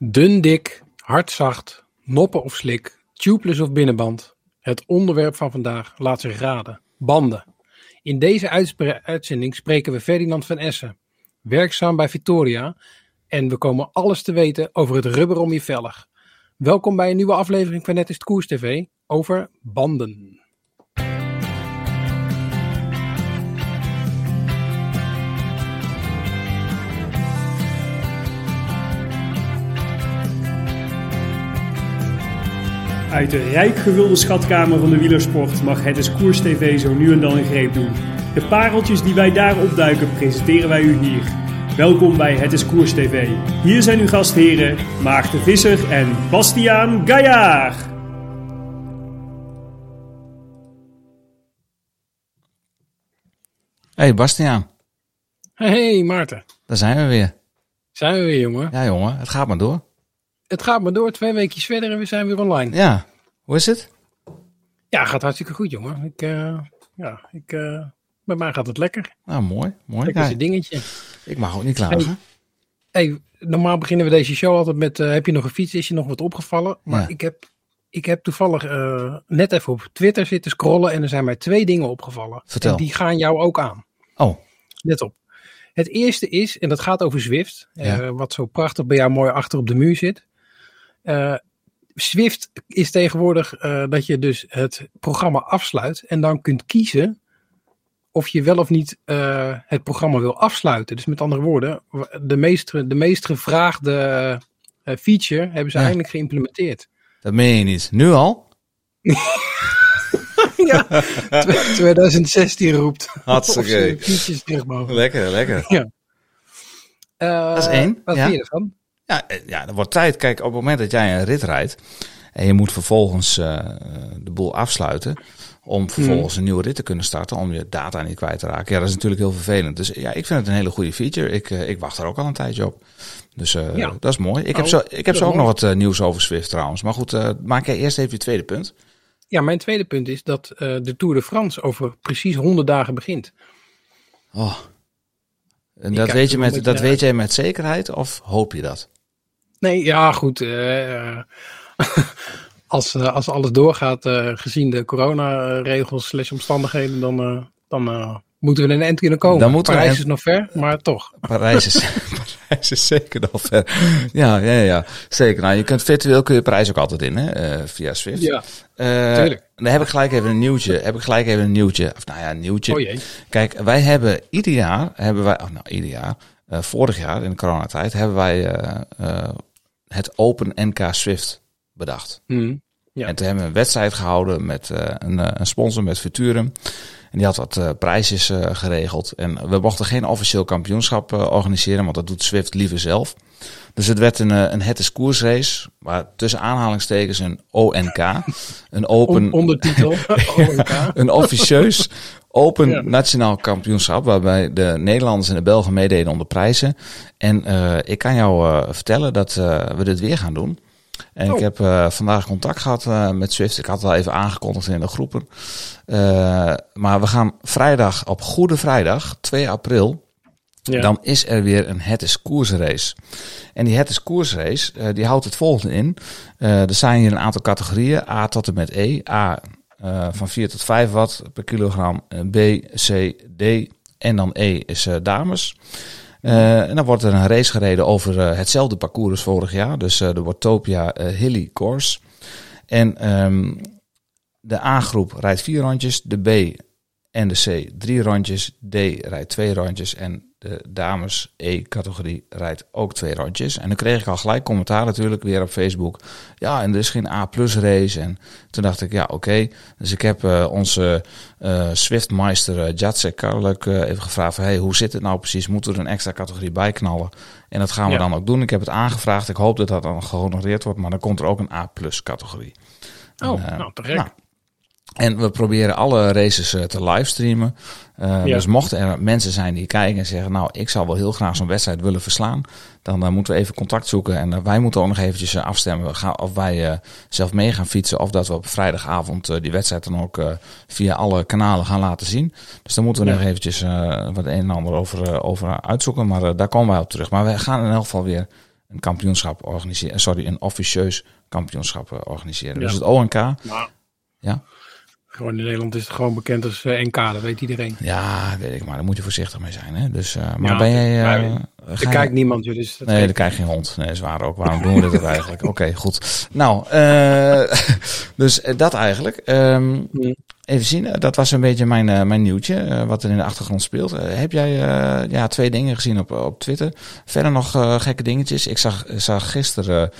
Dun, dik, hard, zacht, noppen of slik, tubeless of binnenband. Het onderwerp van vandaag laat zich raden. Banden. In deze uitzending spreken we Ferdinand van Essen, werkzaam bij Victoria. En we komen alles te weten over het rubber om je velg. Welkom bij een nieuwe aflevering van Net is het Koers TV over banden. Uit de rijk gevulde schatkamer van de wielersport mag het is Koers TV zo nu en dan een greep doen. De pareltjes die wij daar opduiken presenteren wij u hier. Welkom bij Het is Koers TV. Hier zijn uw gastheren Maarten Visser en Bastiaan Gaillard. Hey Bastiaan, Hey Maarten, daar zijn we weer. zijn we weer jongen. Ja jongen, het gaat maar door. Het gaat maar door, twee weekjes verder en we zijn weer online. Ja, hoe is het? Ja, gaat hartstikke goed jongen. Ik, eh, ja, ik, eh, met mij gaat het lekker. Nou mooi, mooi. Lekker Ja, dingetje. ik mag ook niet klagen. Hey, normaal beginnen we deze show altijd met: eh, heb je nog een fiets? Is je nog wat opgevallen? Maar Ja. ik, heb, ik heb toevallig net even op Twitter zitten scrollen en er zijn mij twee dingen opgevallen. Vertel. En die gaan jou ook aan. Oh, Let op. Het eerste is, en dat gaat over Zwift, Ja. wat zo prachtig bij jou mooi achter op de muur zit. Eh, Zwift is tegenwoordig eh, dat je dus het programma afsluit en dan kunt kiezen of je wel of niet eh, het programma wil afsluiten. Dus met andere woorden, de meest, de meest gevraagde feature hebben ze Ja. eindelijk geïmplementeerd. dat meen je niet. Nu al? ja, tw- 2016 roept. Hartstikke. Features terug mogen. Lekker, lekker. Eh, Dat is één, Wat ja. vind je ervan? Ja, eh, ja, dat wordt tijd. Kijk, op het moment dat jij een rit rijdt en je moet vervolgens eh, de boel afsluiten om vervolgens een nieuwe rit te kunnen starten, om je data niet kwijt te raken. Ja, dat is natuurlijk heel vervelend. Dus ja, ik vind het een hele goede feature. Ik, eh, ik wacht er ook al een tijdje op. Dus Ja. dat is mooi. Ik heb Oh, zo, ik heb zo ook nog wat nieuws over Swift trouwens. Maar goed, maak jij eerst even je tweede punt. Ja, mijn tweede punt is dat de Tour de France over precies 100 dagen begint. Oh. En dat, weet, je er met, dat weet jij met zekerheid of hoop je dat? Nee, ja, goed. eh, eh, als, eh, als alles doorgaat, gezien de coronaregels slash omstandigheden, dan, dan moeten we een eind kunnen komen. Dan moeten Parijs is nog ver, maar toch. Parijs is, Parijs is zeker nog ver. Ja, ja, ja, zeker. Nou, je kunt virtueel kun je Parijs ook altijd in, hè, via Swift. Ja, tuurlijk. Dan heb ik gelijk even een nieuwtje. Heb ik gelijk even een nieuwtje. Of nou ja, een nieuwtje. oh jee. Kijk, wij hebben ieder jaar, hebben wij, oh, nou ieder jaar, vorig jaar in de coronatijd, hebben wij het Open NK Swift bedacht. Hm. Ja. En toen hebben we een wedstrijd gehouden met eh, een, eh, een sponsor, met Futurum. En die had wat eh, prijsjes geregeld. En we mochten geen officieel kampioenschap organiseren, want dat doet Swift liever zelf. Dus het werd een, een Het is koersrace, maar tussen aanhalingstekens een ONK. Een open, On- ondertitel. ONK. een officieus open Ja. nationaal kampioenschap. Waarbij de Nederlanders en de Belgen meededen om de prijzen. En eh, ik kan jou eh, vertellen dat eh, we dit weer gaan doen. En Oh. ik heb eh, vandaag contact gehad eh, met Swift. Ik had het al even aangekondigd in de groepen. Maar we gaan vrijdag, op Goede Vrijdag, 2 april, Ja. dan is er weer een Het is Koersrace. En die Het is Koersrace, eh, die houdt het volgende in. Er zijn hier een aantal categorieën, A tot en met E. A eh, van 4 tot 5 watt per kilogram, eh, B, C, D en dan E is eh, dames. En dan wordt er een race gereden over hetzelfde parcours als vorig jaar. Dus de Watopia Hilly Course. En ehm, de A-groep rijdt vier rondjes, de B en de C drie rondjes, D rijdt twee rondjes en de dames E-categorie rijdt ook twee rondjes. En dan kreeg ik al gelijk commentaar natuurlijk weer op Facebook. Ja, en er is geen A-plus race. En toen dacht ik, ja oké. Dus ik heb eh, onze eh Swiftmeister uh, Jacek Karluk eh, even gevraagd van, hey, hoe zit het nou precies? Moeten we er een extra categorie bij knallen? En dat gaan we Ja. dan ook doen. Ik heb het aangevraagd. Ik hoop dat dat dan gehonoreerd wordt. Maar dan komt er ook een A-plus categorie. Oh, En, nou, te gek. nou, en we proberen alle races eh, te livestreamen. Eh, Ja. Dus mochten er mensen zijn die kijken en zeggen... nou, ik zou wel heel graag zo'n wedstrijd willen verslaan... dan eh, moeten we even contact zoeken. En wij moeten ook nog eventjes afstemmen gaan, of wij zelf mee gaan fietsen... of dat we op vrijdagavond die wedstrijd dan ook via alle kanalen gaan laten zien. Dus daar moeten we Ja. nog eventjes wat een en ander over, over uitzoeken. Maar daar komen wij op terug. Maar we gaan in elk geval weer een kampioenschap organiseren. Sorry, een officieus kampioenschap organiseren. Ja. Dus het ONK, ja, gewoon in Nederland is het gewoon bekend als eh, NK, dat weet iedereen. ja, weet ik, maar daar moet je voorzichtig mee zijn. Hè? Dus, eh, maar Ja, ben jij... ga Er je- kijkt niemand, dus dat Nee, krijg je geen hond. Nee, dat is waar ook. Waarom doen we dit ook eigenlijk? Oké, goed. Nou, dus dat eigenlijk. Mm. Even zien, eh, dat was een beetje mijn, eh, mijn nieuwtje, eh, wat er in de achtergrond speelt. Heb jij ja, twee dingen gezien op, op Twitter? Verder nog gekke dingetjes? Ik zag, zag gisteren,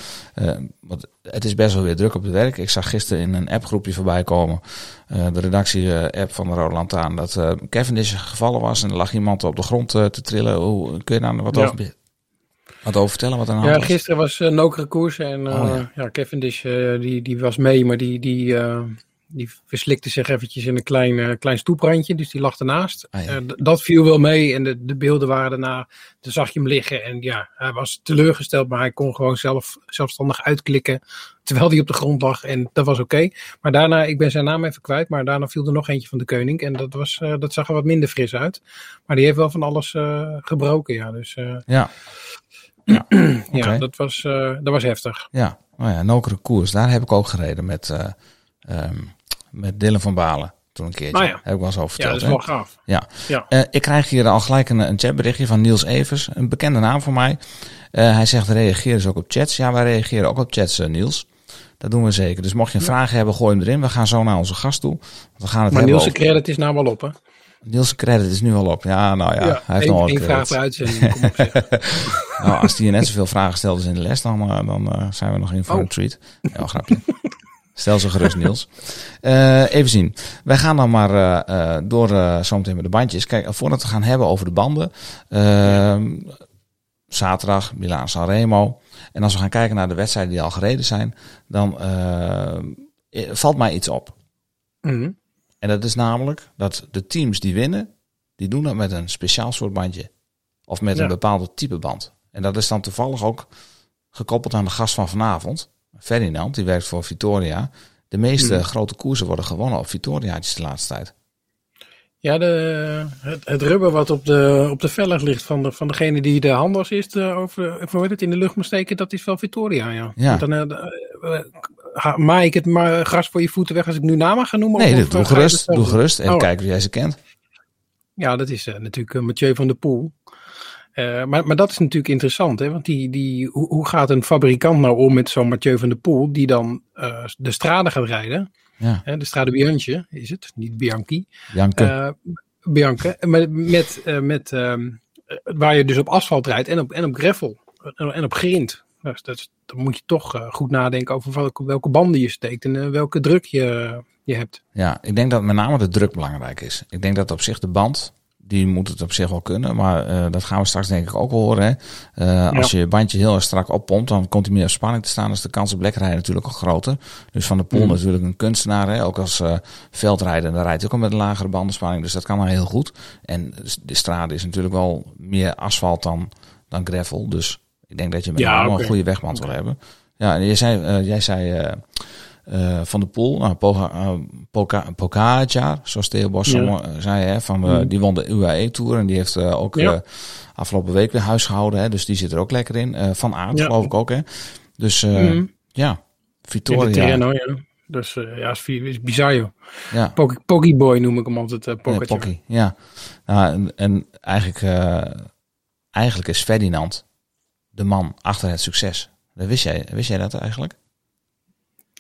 want het is best wel weer druk op het werk. Ik zag gisteren in een appgroepje voorbij komen, de redactie-app van de Rode Lantaarn, dat eh Cavendish gevallen was en er lag iemand op de grond te trillen. Hoe, kun je daar wat, Ja. over, wat over vertellen? Wat er aan Ja, gisteren was uh, Nokere koers en uh, Oh, ja. ja. Cavendish uh, die, die was mee, maar die, die, uh, die verslikte zich eventjes in een klein, uh, klein stoeprandje, dus die lag ernaast. Ah, ja. Uh, dat viel wel mee en de, de beelden waren daarna, toen zag je hem liggen en ja, hij was teleurgesteld, maar hij kon gewoon zelf, zelfstandig uitklikken terwijl hij op de grond lag en dat was oké. Okay. Maar daarna, ik ben zijn naam even kwijt, maar daarna viel er nog eentje van de koning en dat, was, uh, dat zag er wat minder fris uit. Maar die heeft wel van alles uh, gebroken, ja. Dus, uh, ja. Ja, okay. ja dat, was, dat was heftig. Ja, nou ja, Nokere koers. Daar heb ik ook gereden met, um, met Dylan van Balen. Toen een keertje. Ja. Heb ik wel eens over verteld. Ja, dat is wel gaaf. Ja. ja. Uh, ik krijg hier al gelijk een, een chatberichtje van Niels Evers. Een bekende naam voor mij. Uh, hij zegt, reageer dus ook op chats. Ja, wij reageren ook op chats, uh, Niels. Dat doen we zeker. Dus mocht je een ja. vraag hebben, gooi hem erin. We gaan zo naar onze gast toe. We gaan het maar Niels' over... credit is nou wel op, hè? Niels' credit is nu al op. Ja, nou ja, ja hij heeft nog één vraag per uitzending. Kom op, nou, als hij net zoveel vragen stelt als in de les, dan, uh, dan uh, zijn we nog in voor oh. een treat. Ja, grapje. Stel zo gerust, Niels. Uh, even zien. Wij gaan dan maar uh, door uh, zometeen met de bandjes. Kijk, voordat we gaan hebben over de banden. Ja. Zaterdag, Milaan Sanremo. En als we gaan kijken naar de wedstrijden die al gereden zijn, dan eh, valt mij iets op. Mhm. Mm. En dat is namelijk dat de teams die winnen, die doen dat met een speciaal soort bandje. Of met ja. een bepaalde type band. En dat is dan toevallig ook gekoppeld aan de gast van vanavond. Ferdinand, die werkt voor Victoria. De meeste mm. grote koersen worden gewonnen op Victoria's de laatste tijd. Ja, de, het, het, rubber wat op de, op de vellig ligt van, de, van degene die de handels is de, over, over het in de lucht moet steken, dat is wel Victoria, ja. ja. Dan uh, maai ik het maar gras voor je voeten weg als ik nu namen ga noemen? Nee, of, doe gerust, doe gerust. Even oh. kijken wie jij ze kent. Ja, dat is uh, natuurlijk Mathieu van der Poel. Uh, maar, maar dat is natuurlijk interessant, hè? want die, die, hoe, hoe gaat een fabrikant nou om met zo'n Mathieu van der Poel die dan uh, de strade gaat rijden? Ja. Hè, de strade Bianche is het, niet Bianchi. Bianca. Uh, Bianca, met, met, met um, waar je dus op asfalt rijdt en op, en op gravel en op grind. Dus dat, dan moet je toch goed nadenken over welke, welke banden je steekt en welke druk je, je hebt. Ja, ik denk dat met name de druk belangrijk is. Ik denk dat op zich de band, die moet het op zich wel kunnen. Maar uh, dat gaan we straks denk ik ook horen. Hè? Uh, als je bandje heel erg strak oppompt, dan komt hij meer op spanning te staan. Dus de kans op lekrijden natuurlijk ook groter. Dus Van de Poel mm. natuurlijk een kunstenaar. Hè? Ook als uh, veldrijder, dan rijdt hij ook al met een lagere bandenspanning. Dus dat kan maar heel goed. En de strade is natuurlijk wel meer asfalt dan, dan gravel. Dus ik denk dat je met ja, okay. een goede wegband okay. wil hebben. Ja, en jij zei, jij zei uh, van de Poel, nou, uh, Poca, Pogacar, zoals Theo Bos ja. zei, hè, van, uh, mm. die won de UAE-tour en die heeft ook ja. afgelopen week weer huis gehouden. Hè, dus die zit er ook lekker in. van Aert ja. geloof ik ook. Hè. Dus mm. ja, Victoria. Ja. Dus ja, is, is bizar joh. Ja. Noem ik hem altijd. Uh, ja, Pocky, ja. Nou, en, en eigenlijk, eigenlijk is Ferdinand de man achter het succes. Dat wist jij, wist jij dat eigenlijk?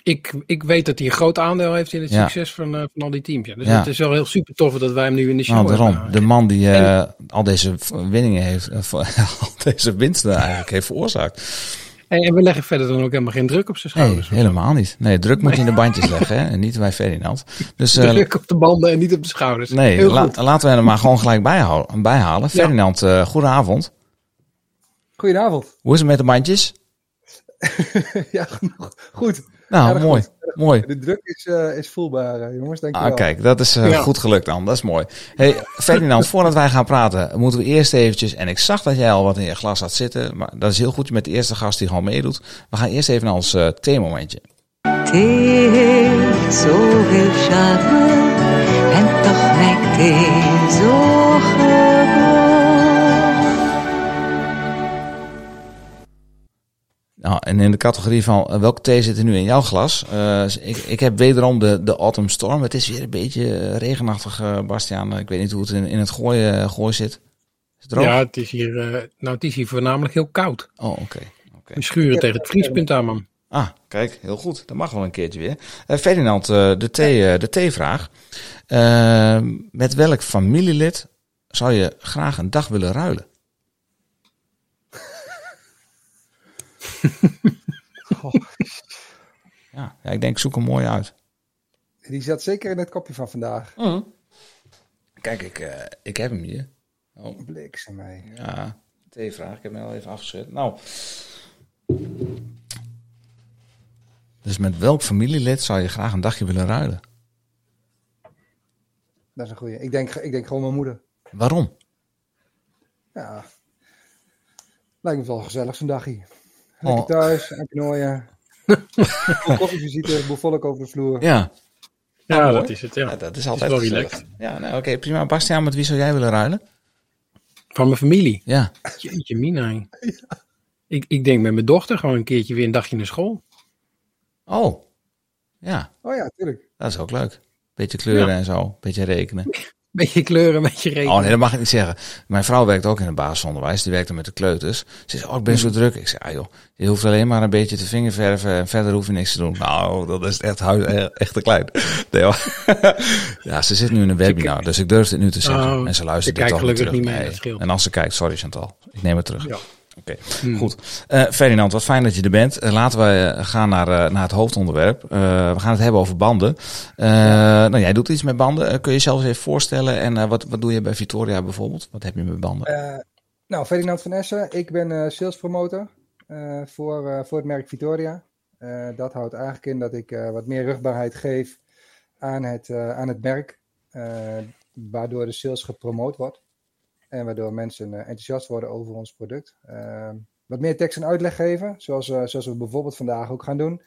Ik, ik weet dat hij een groot aandeel heeft in het ja. succes van, uh, van al die teams. Ja. Dus ja. het is wel heel super tof dat wij hem nu in de show nou, daarom. hebben. De man die uh, en, al deze winningen heeft, uh, al deze winsten eigenlijk heeft veroorzaakt. En, en, we leggen verder dan ook helemaal geen druk op zijn schouders. Nee, helemaal niet. Nee, druk moet je in de bandjes leggen hè? en niet bij Ferdinand. Dus, druk op de banden en niet op de schouders. Nee, la, laten we hem maar gewoon gelijk bijhalen. bijhalen. Ferdinand, goedenavond. Goedenavond. Hoe is het met de bandjes? ja, goed. Nou, Erg mooi. Goed. mooi. De druk is, uh, is voelbaar, uh, jongens. Denk ah, kijk, dat is uh, ja. goed gelukt dan. Dat is mooi. Hey, Ferdinand, voordat wij gaan praten, moeten we eerst eventjes... En ik zag dat jij al wat in je glas had zitten. Maar dat is heel goed met de eerste gast die gewoon meedoet. We gaan eerst even naar ons uh, theemomentje. Thee heeft zoveel charme. En toch lijkt thee zo. Nou, en in de categorie van eh, welke thee zit er nu in jouw glas? Eh, ik, ik heb wederom de, de Autumn Storm. Het is weer een beetje eh, regenachtig, eh, Bastiaan. Ik weet niet hoe het in, in het gooi, gooi zit. Is het droog? Ja, het is, hier, eh, nou, het is hier voornamelijk heel koud. Oh, oké. oké. We schuren tegen het vriespunt aan, man. Ah, kijk, heel goed. Dat mag wel een keertje weer. Eh, Ferdinand, eh, de, thee, de theevraag. Met welk familielid zou je graag een dag willen ruilen? Ja, ja, ik denk, zoek hem mooi uit. Die zat zeker in het kopje van vandaag. Kijk, ik, eh, ik heb hem hier. Oh, Bliksem mij. ja, theevraag. Ik heb hem al even afgezet. Nou. Dus met welk familielid zou je graag een dagje willen ruilen? Dat is een goeie. Ik denk, ik denk gewoon mijn moeder. Waarom? Ja. Lijkt me wel gezellig zo'n dagje. Oh. Lekker thuis, aan knooien. Koffievisite, boel volk over de vloer. Ja, Ja, mooi. dat is het, ja. Ja, dat is altijd wel relaxed. Ja, nou, oké, prima. Bastiaan, met wie zou jij willen ruilen? Van mijn familie. Ja. Jeetje, mina. Ik, ik denk met mijn dochter gewoon een keertje weer een dagje naar school. Oh. Ja, Oh ja, tuurlijk. dat is ook leuk. Beetje kleuren Ja. en zo. Beetje rekenen. Beetje kleuren, beetje rekenen. Oh nee, dat mag ik niet zeggen. Mijn vrouw werkt ook in het basisonderwijs. Die werkte met de kleuters. Ze zei, oh, ik ben zo druk. Ik zei, ah joh, je hoeft alleen maar een beetje te vingerverven en verder hoef je niks te doen. Nou, dat is echt, huis, echt te klein. Nee, ja, ze zit nu in een webinar, dus ik durf het nu te zeggen. Oh, en ze luistert dit toch niet gelukkig terug. niet mee, Nee. En als ze kijkt, sorry Chantal. Ik neem het terug. Ja. Oké, Hmm. goed. Eh, Ferdinand, wat fijn dat je er bent. Eh, laten we eh, gaan naar, naar het hoofdonderwerp. We gaan het hebben over banden. Nou, jij doet iets met banden. Kun je jezelf eens even voorstellen? En wat, wat doe je bij Victoria bijvoorbeeld? Wat heb je met banden? Nou, Ferdinand van Essen. Ik ben sales promotor voor, voor het merk Victoria. Dat houdt eigenlijk in dat ik wat meer rugbaarheid geef aan het, aan het merk. waardoor de sales gepromoot wordt. En waardoor mensen eh, enthousiast worden over ons product. Eh, wat meer tekst en uitleg geven. Zoals, eh, zoals we bijvoorbeeld vandaag ook gaan doen.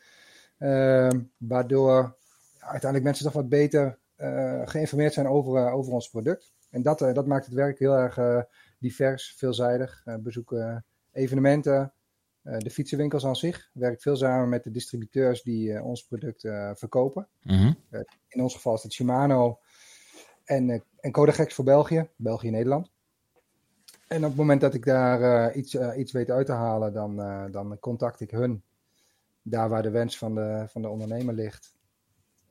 Eh, waardoor uiteindelijk mensen toch wat beter eh, geïnformeerd zijn over, over ons product. En dat, dat maakt het werk heel erg divers, veelzijdig. Bezoeken evenementen, de fietsenwinkels aan zich. Werkt veel samen met de distributeurs die ons product verkopen. Mhm. In ons geval is het Shimano en, en Codagex voor België, België-Nederland. En op het moment dat ik daar eh, iets, eh, iets weet uit te halen, dan, eh, dan contact ik hun. Daar waar de wens van de, van de ondernemer ligt.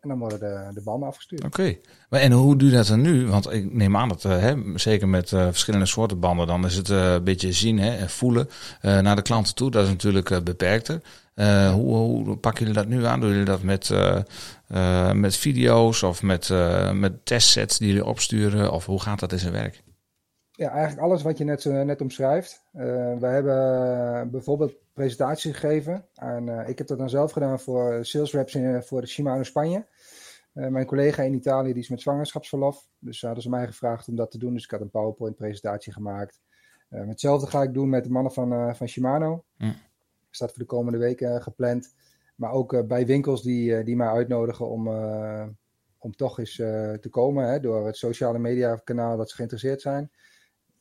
En dan worden de, de banden afgestuurd. Oké. Maar En hoe doe je dat dan nu? Want ik neem aan dat, hè, zeker met verschillende soorten banden, dan is het een beetje zien hè, en voelen naar de klanten toe. Dat is natuurlijk beperkter. Hoe, hoe pakken jullie dat nu aan? Doen jullie dat met, met video's of met, met testsets die jullie opsturen? Of hoe gaat dat in zijn werk? Ja, eigenlijk alles wat je net, zo- net omschrijft. Eh we hebben bijvoorbeeld presentaties gegeven. En, eh, ik heb dat dan zelf gedaan voor sales reps in, voor de Shimano Spanje. Eh, mijn collega in Italië die is met zwangerschapsverlof. Dus hadden ze mij gevraagd om dat te doen. Dus ik had een PowerPoint presentatie gemaakt. Eh, hetzelfde ga ik doen met de mannen van, eh, van Shimano. Hm. Staat voor de komende weken eh, gepland. Maar ook eh, bij winkels die, eh, die mij uitnodigen om, eh, om toch eens eh, te komen. Hè, door het sociale media kanaal dat ze geïnteresseerd zijn.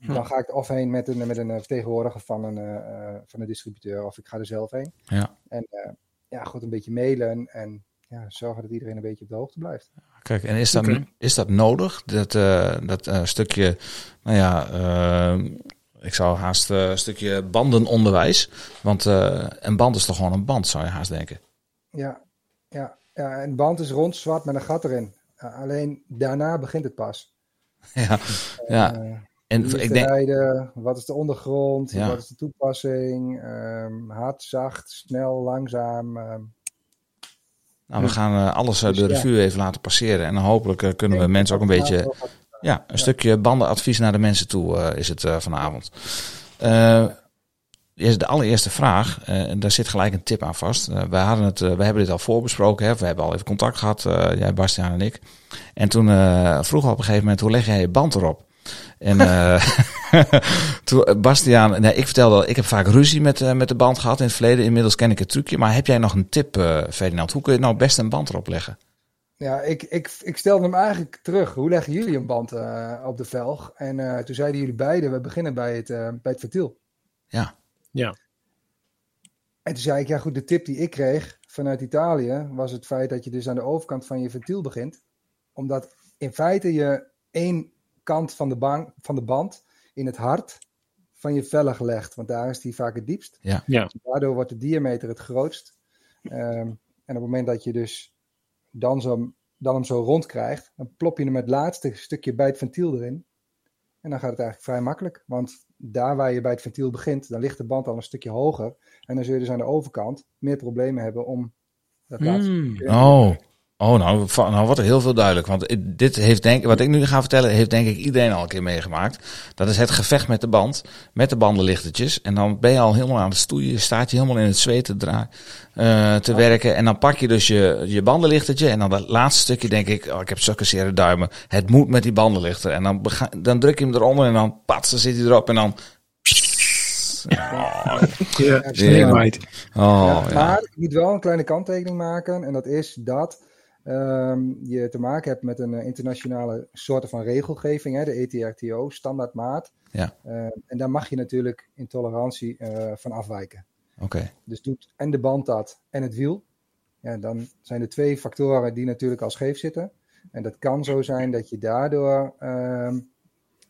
Dan ga ik er of heen met een, met een eh, vertegenwoordiger van een, eh, eh, van een distributeur. Of ik ga er zelf heen. Ja. En eh, ja, goed een beetje mailen. En ja, zorgen dat iedereen een beetje op de hoogte blijft. Kijk, en is dat, is dat nodig? Dat, eh, dat eh, stukje, nou ja, ik zou haast eh, een stukje bandenonderwijs. Want eh, een band is toch gewoon een band, zou je haast denken. Ja, ja, ja, een band is rond, zwart met een gat erin. Alleen daarna begint het pas. ja, ja. En ik denk, rijden, wat is de ondergrond, Ja. wat is de toepassing, ehm, hard, zacht, snel, langzaam. ehm. nou, we gaan eh, alles eh, Dus de ja. revue even laten passeren. En hopelijk eh, kunnen we mensen ook een beetje, ja, een stukje bandenadvies naar de mensen toe is het vanavond. De allereerste vraag, en daar zit gelijk een tip aan vast. Wij, hadden het, we hebben dit al voorbesproken, hè? we hebben al even contact gehad, eh, jij, Bastiaan en ik. En toen vroeg we op een gegeven moment, hoe leg jij je band erop? En eh toen, eh, Bastiaan, nee, ik vertelde al, ik heb vaak ruzie met, eh, met de band gehad in het verleden. Inmiddels ken ik het trucje. Maar heb jij nog een tip, eh, Ferdinand? Hoe kun je nou best een band erop leggen? Ja, ik, ik, ik stelde hem eigenlijk terug. Hoe leggen jullie een band eh, op de velg? En eh, toen zeiden jullie beiden, we beginnen bij het, eh, bij het ventiel. Ja, Ja. En toen zei ik, ja goed, de tip die ik kreeg vanuit Italië was het feit dat je dus aan de overkant van je ventiel begint. Omdat in feite je één kant van de, bank, van de band in het hart van je vellen gelegd. Want daar is die vaak het diepst. Ja. Ja. Dus daardoor wordt de diameter het grootst. Ehm, en op het moment dat je dus dan, zo, dan hem zo rond krijgt, dan plop je hem het laatste stukje bij het ventiel erin. En dan gaat het eigenlijk vrij makkelijk. Want daar waar je bij het ventiel begint, dan ligt de band al een stukje hoger. En dan zul je dus aan de overkant meer problemen hebben om dat laatste Mm. stukje- Oh. Oh, nou, nou wordt er heel veel duidelijk. Want dit heeft denk, wat ik nu ga vertellen, heeft denk ik iedereen al een keer meegemaakt. Dat is het gevecht met de band, met de bandenlichtertjes. En dan ben je al helemaal aan het stoeien. Je staat je helemaal in het zweet te, dra- eh, te werken. En dan pak je dus je, je bandenlichtertje. En dan dat laatste stukje denk ik, oh, ik heb zulke zere duimen. Het moet met die bandenlichter. En dan, dan druk je hem eronder en dan pats, dan zit hij erop. En dan... Oh, Ja, Ja, Sneeuwwhite. oh, Ja, ja. Maar ik moet wel een kleine kanttekening maken. En dat is dat ehm, je te maken hebt met een eh, internationale soort van regelgeving. Hè, de ETRTO, standaardmaat. Ja. Eh, en daar mag je natuurlijk in tolerantie eh, van afwijken. Oké. Dus doet en de band dat en het wiel. Ja, dan zijn er twee factoren die natuurlijk al scheef zitten. En dat kan zo zijn dat je daardoor ehm,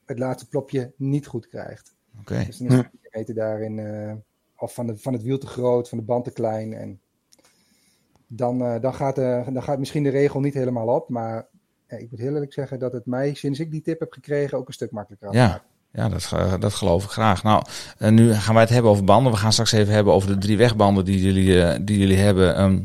het laatste plopje niet goed krijgt. Oké. Dus dan is de diameter daarin eh, of van, de, van het wiel te groot, van de band te klein. En dan, eh, dan, gaat, de, dan gaat misschien de regel niet helemaal op. Maar ik moet heel eerlijk zeggen dat het mij, sinds ik die tip heb gekregen, ook een stuk makkelijker had Ja. Ja, dat, dat geloof ik graag. Nou, eh, nu gaan wij het hebben over banden. We gaan straks even hebben over de drie wegbanden die jullie, die jullie hebben. Ehm,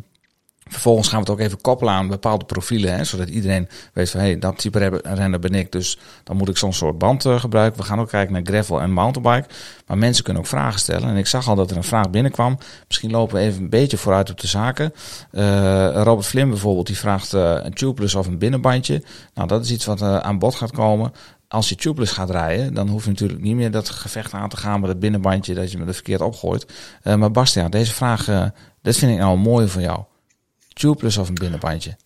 vervolgens gaan we het ook even koppelen aan bepaalde profielen. Hè, zodat iedereen weet van, hé, hey, dat type renner ben ik. Dus dan moet ik zo'n soort band eh, gebruiken. We gaan ook kijken naar gravel en mountainbike. Maar mensen kunnen ook vragen stellen. En ik zag al dat er een vraag binnenkwam. Misschien lopen we even een beetje vooruit op de zaken. Eh, Robert Vlim bijvoorbeeld, die vraagt eh, een tubeless of een binnenbandje. Nou, dat is iets wat aan bod gaat komen als je tubeless gaat rijden, dan hoef je natuurlijk niet meer dat gevecht aan te gaan met het binnenbandje dat je me er verkeerd opgooit. Maar Bastiaan, deze vraag, dit vind ik nou een mooie van jou. Tubeless of een binnenbandje?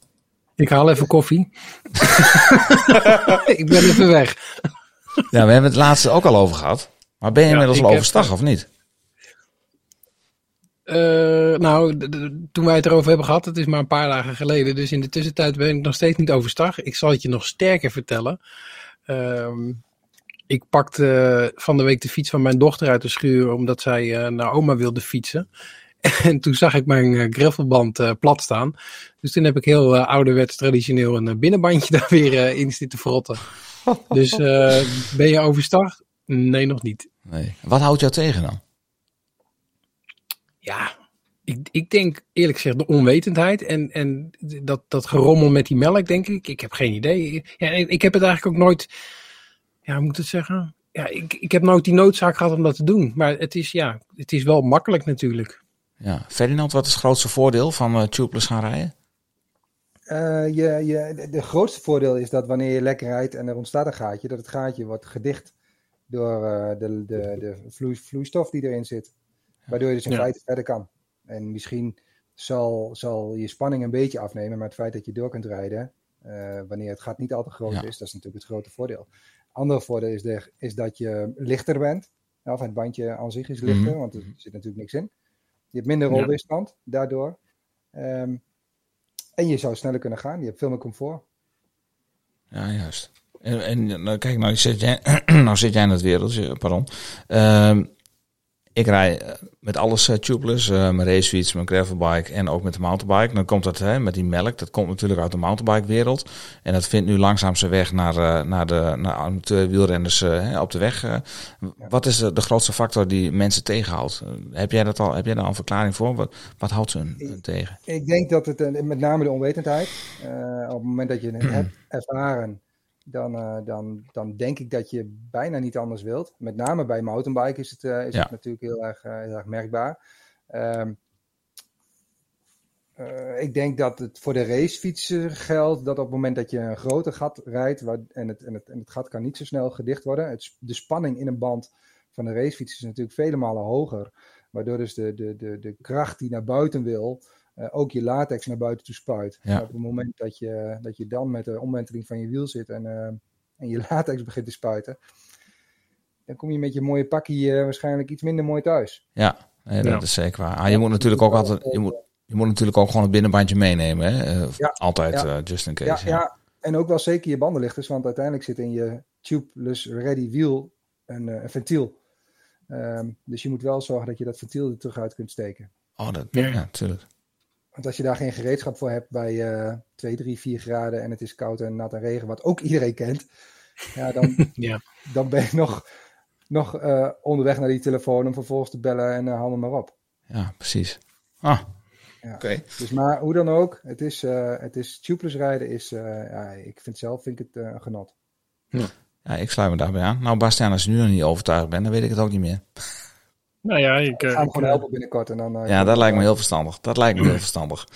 Ik haal even koffie. ik ben even weg. Ja, we hebben het laatste ook al over gehad. Maar ben je Ja, inmiddels al heb- overstag of niet? Eh, nou, toen wij het erover hebben gehad, het is maar een paar dagen geleden. Dus in de tussentijd ben ik nog steeds niet overstag. Ik zal het je nog sterker vertellen. Ehm, ik pakte van de week de fiets van mijn dochter uit de schuur, omdat zij eh, naar oma wilde fietsen. En toen zag ik mijn eh, gravelband eh, plat staan. Dus toen heb ik heel eh, ouderwets traditioneel een binnenbandje daar weer in zitten frotten. Dus ben je overstag? Nee, nog niet. Nee. Wat houdt jou tegen dan? Ja, ik, ik denk eerlijk gezegd de onwetendheid en, en dat, dat gerommel met die melk, denk ik. Ik heb geen idee. Ja, ik ik heb het eigenlijk ook nooit, ja, hoe moet ik het zeggen? Ja, ik, ik heb nooit die noodzaak gehad om dat te doen. Maar het is, ja, het is wel makkelijk natuurlijk. Ja. Ferdinand, wat is het grootste voordeel van eh tubeless gaan rijden? Eh, je, je, de, grootste voordeel is dat wanneer je lekker rijdt en er ontstaat een gaatje, dat het gaatje wordt gedicht door eh, de, de, de vloei- vloeistof die erin zit. Waardoor je dus in Ja. feite verder kan. En misschien zal, zal je spanning een beetje afnemen, maar het feit dat je door kunt rijden, eh, wanneer het gat niet al te groot Ja. is, dat is natuurlijk het grote voordeel. Andere voordeel is, de, is dat je lichter bent. Of het bandje aan zich is lichter, Mhm. want er zit natuurlijk niks in. Je hebt minder Ja. rolweerstand daardoor. Ehm, en je zou sneller kunnen gaan. Je hebt veel meer comfort. Ja, juist. En, en nou, kijk, nou zit, jij, nou zit jij in het wereldje, pardon. Ehm, ik rij eh, met alles uh, tubeless, eh, mijn racefiets, mijn gravelbike en ook met de mountainbike. Dan komt dat hè, met die melk, dat komt natuurlijk uit de mountainbike wereld. En dat vindt nu langzaam zijn weg naar, naar de naar amateur wielrenners hè, op de weg. Wat is de, de grootste factor die mensen tegenhoudt? Heb jij dat al, heb jij daar al een verklaring voor? Wat, wat houdt ze hun, tegen? Ik denk dat het met name de onwetendheid. op het moment dat je het hebt ervaren, dan, eh, dan, dan denk ik dat je bijna niet anders wilt. Met name bij mountainbike is het, eh, is Ja. het natuurlijk heel erg, eh, heel erg merkbaar. Ehm, eh, ik denk dat het voor de racefietser geldt dat op het moment dat je een groter gat rijdt waar, en, het, en, het, en het gat kan niet zo snel gedicht worden. Het, de spanning in een band van de racefiets is natuurlijk vele malen hoger. Waardoor dus de, de, de, de kracht die naar buiten wil, ook je latex naar buiten toe spuit. Ja. Op het moment dat je, dat je dan met de omwenteling van je wiel zit en, eh, en je latex begint te spuiten, dan kom je met je mooie pakkie eh, waarschijnlijk iets minder mooi thuis. Ja, Nee, dat Ja. is zeker waar. Ah, je moet natuurlijk ook altijd, je moet, je moet natuurlijk ook gewoon het binnenbandje meenemen. Hè? Eh, Ja, Altijd, ja. eh, just in Ja, case. ja, en ook wel zeker je bandenlichters, want uiteindelijk zit in je tubeless ready wiel een, eh, een ventiel. Ehm, dus je moet wel zorgen dat je dat ventiel er terug uit kunt steken. Oh, dat, Ja. ja, natuurlijk. Want als je daar geen gereedschap voor hebt bij eh 2, 3, 4 graden en het is koud en nat en regen, wat ook iedereen kent, ja, dan, Ja. dan ben je nog, nog eh, onderweg naar die telefoon om vervolgens te bellen en uh, hou me maar op. Ja, precies. Ah, Ja. oké. Dus maar hoe dan ook, het is, eh, het is tubeless rijden is, eh, ja, ik vind zelf vind ik het eh, een genot. Ja, ik sluit me daarbij aan. Nou, Bastiaan, als je nu nog niet overtuigd bent, dan weet ik het ook niet meer. Nou ja, ik, Ik eh, ga hem ik, gewoon eh, helpen binnenkort en dan... eh, Ja, dat lijkt me heel verstandig. Dat lijkt me heel verstandig.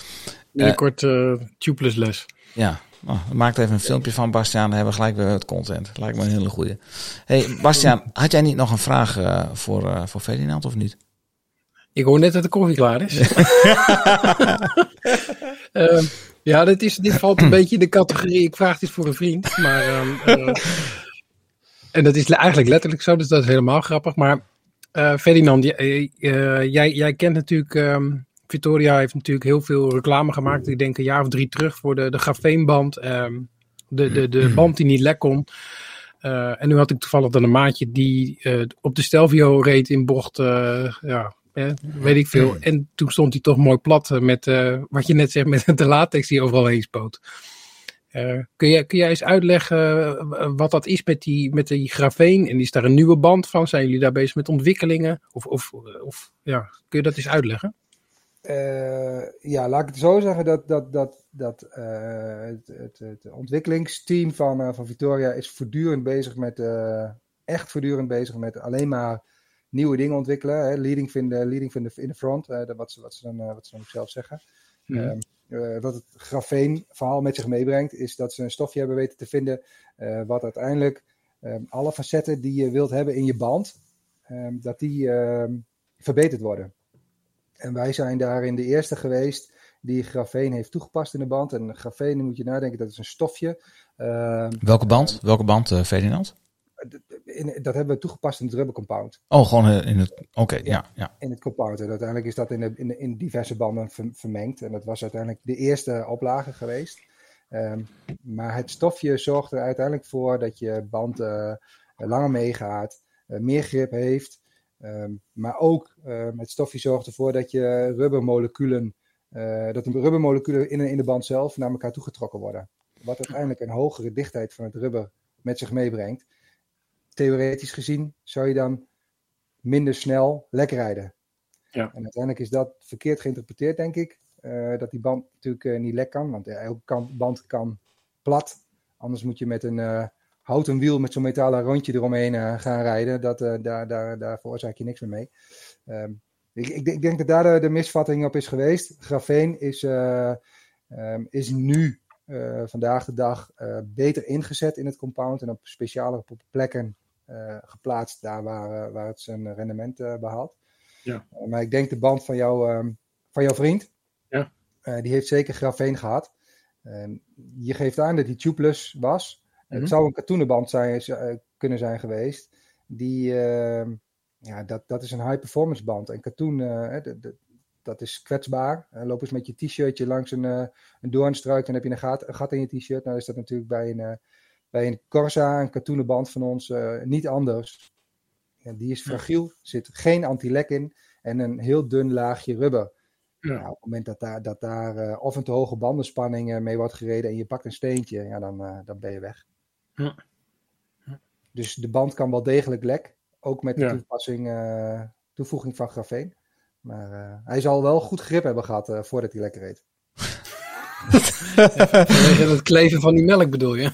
binnenkort eh tubeless les. Ja, nou, maak er even een filmpje van, Bastiaan. Dan hebben we gelijk weer het content. Lijkt me een hele goeie. hey, Bastiaan, had jij niet nog een vraag eh, voor, eh, voor Ferdinand of niet? Ik hoor net dat de koffie klaar is. Ja, dit, is, dit valt een beetje in de categorie. Ik vraag dit voor een vriend. Maar, ehm, eh, en dat is eigenlijk letterlijk zo, dus dat is helemaal grappig. Maar eh, Ferdinand, jij, eh, jij, jij kent natuurlijk. ehm, Victoria heeft natuurlijk heel veel reclame gemaakt. Ik denk een jaar of drie terug voor de, de grafeenband. ehm, de, de, de band die niet lek kon. Eh, en nu had ik toevallig dan een maatje die eh, op de Stelvio reed in bocht. eh, ja, eh, weet ik veel. En toen stond hij toch mooi plat eh, met eh, wat je net zegt, met de latex die overal heen spoot. Eh, kun, jij, kun jij eens uitleggen eh, wat dat is met die, met die grafeen? En is daar een nieuwe band van? Zijn jullie daar bezig met ontwikkelingen? Of, of, of ja, kun je dat eens uitleggen? Eh, ja, laat ik het zo zeggen dat, dat, dat, dat eh, het, het, het ontwikkelingsteam van, eh, van Victoria is voortdurend bezig met, eh, echt voortdurend bezig met alleen maar nieuwe dingen ontwikkelen. Hè? Leading, vinden, leading vinden in de front, eh, dat wat, ze, wat, ze dan, eh, wat ze dan ook zelf zeggen. Ehm, eh, wat het grafeen verhaal met zich meebrengt, is dat ze een stofje hebben weten te vinden eh, wat uiteindelijk ehm, alle facetten die je wilt hebben in je band, ehm, dat die ehm, verbeterd worden. En wij zijn daarin de eerste geweest die grafeen heeft toegepast in de band. En grafeen, moet je nadenken, dat is een stofje. Welke band? Welke band, eh, Ferdinand? In- dat hebben we toegepast in het rubber compound. Oh, gewoon eh, in het... Oké, ja, ja. In het compound. En uiteindelijk is dat in, de, in, de- in diverse banden ver- vermengd. En dat was uiteindelijk de eerste oplage geweest. Ehm, maar het stofje zorgt er uiteindelijk voor dat je band eh, langer meegaat, eh, meer grip heeft. Ehm, maar ook ehm, het stofje zorgt ervoor dat je rubbermoleculen, dat de rubbermoleculen in, in de band zelf naar elkaar toegetrokken worden. Wat uiteindelijk een hogere dichtheid van het rubber met zich meebrengt. Theoretisch gezien zou je dan minder snel lek rijden. Ja. En uiteindelijk is dat verkeerd geïnterpreteerd, denk ik. eh, dat die band natuurlijk eh, niet lek kan, want eh, elke band kan plat. Anders moet je met een eh, houten wiel met zo'n metalen rondje eromheen gaan rijden. Dat, daar, daar, daar veroorzaak je niks meer mee. Ehm, ik, ik, ik denk dat daar de, de misvatting op is geweest. Grafeen is, eh, ehm, is nu vandaag de dag beter ingezet in het compound en op speciale plekken geplaatst, daar waar, eh, waar het zijn rendement eh, behaalt. Ja. Eh, maar ik denk de band van, jou, ehm, van jouw vriend, Ja. eh, die heeft zeker grafeen gehad. Je geeft aan dat die tubeless was. Mhm. Het zou een katoenenband zijn, eh, kunnen zijn geweest. Die, ehm, ja, dat, dat is een high performance band. En katoen, eh, hè, de- de- dat is kwetsbaar. Eh, loop eens met je t-shirtje langs een, eh, een doornstruik, dan heb je een gat, een gat in je t-shirt. Nou is dat natuurlijk bij een, eh, bij een Corsa, een katoenen band van ons, eh, niet anders. Ja, die is fragiel, zit geen anti-lek in en een heel dun laagje rubber. Ja. Nou, op het moment dat daar, dat daar eh, of een te hoge bandenspanning eh, mee wordt gereden en je pakt een steentje, ja, dan, dan ben je weg. Ja. Dus de band kan wel degelijk lek, ook met de toepassing, toevoeging van grafeen. Maar hij zal wel goed grip hebben gehad eh, voordat hij lekker reed. Vanwege het kleven van die melk bedoel je?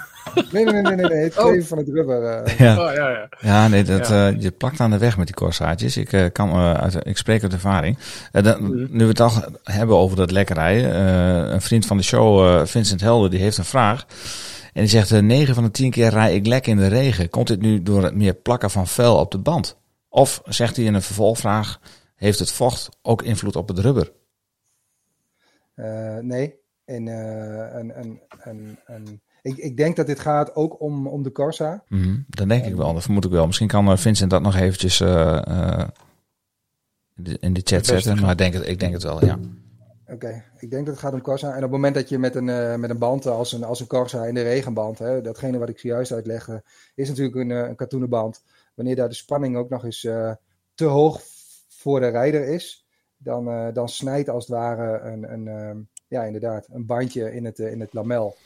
Nee, nee, nee, nee, nee, het Oh. kleven van het rubber. eh, Ja, Oh, ja, ja. ja nee, dat, Ja. eh, je plakt aan de weg met die corsaatjes. Ik, eh, kan, uit, ik spreek uit ervaring. Eh, dan- Mhm. Nu we het al hebben over dat lekker rijden. eh, een vriend van de show, eh, Vincent Helder, die heeft een vraag. En die zegt, eh 9 van de 10 keer rij ik lek in de regen. Komt dit nu door het meer plakken van vuil op de band? Of, zegt hij in een vervolgvraag, heeft het vocht ook invloed op het rubber? Eh, nee. En, eh, en, en, en, en, ik, ik denk dat dit gaat ook om, om de Corsa. Mhm, dat denk ik wel, dat vermoed ik wel. Misschien kan eh, Vincent dat nog eventjes eh, in de, chat zetten. Maar ik denk het, ik denk het wel, ja. Oké, ik denk dat het gaat om Corsa. En op het moment dat je met een, met een band als een, als een Corsa in de regenband, hè, datgene wat ik zojuist uitlegde, is natuurlijk een, een katoenen band. Wanneer daar de spanning ook nog eens te hoog voor de rijder is, dan, dan snijdt als het ware een, een, ehm, ja, inderdaad, een bandje in het, eh, in het lamel.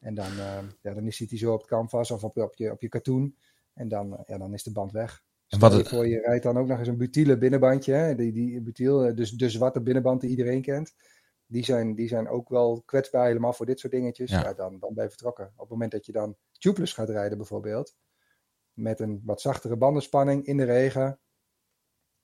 En dan, ehm, ja, dan zit hij zo op het canvas of op, op, je, op je katoen. En dan, eh, ja, dan is de band weg. En wat het- voor, je rijdt dan ook nog eens een butiele binnenbandje. Hè? Die, die butiel, eh, dus de zwarte binnenband die iedereen kent. Die zijn, die zijn ook wel kwetsbaar helemaal voor dit soort dingetjes. Ja. Ja. dan, dan ben je vertrokken. Op het moment dat je dan tubeless gaat rijden bijvoorbeeld. Met een wat zachtere bandenspanning in de regen.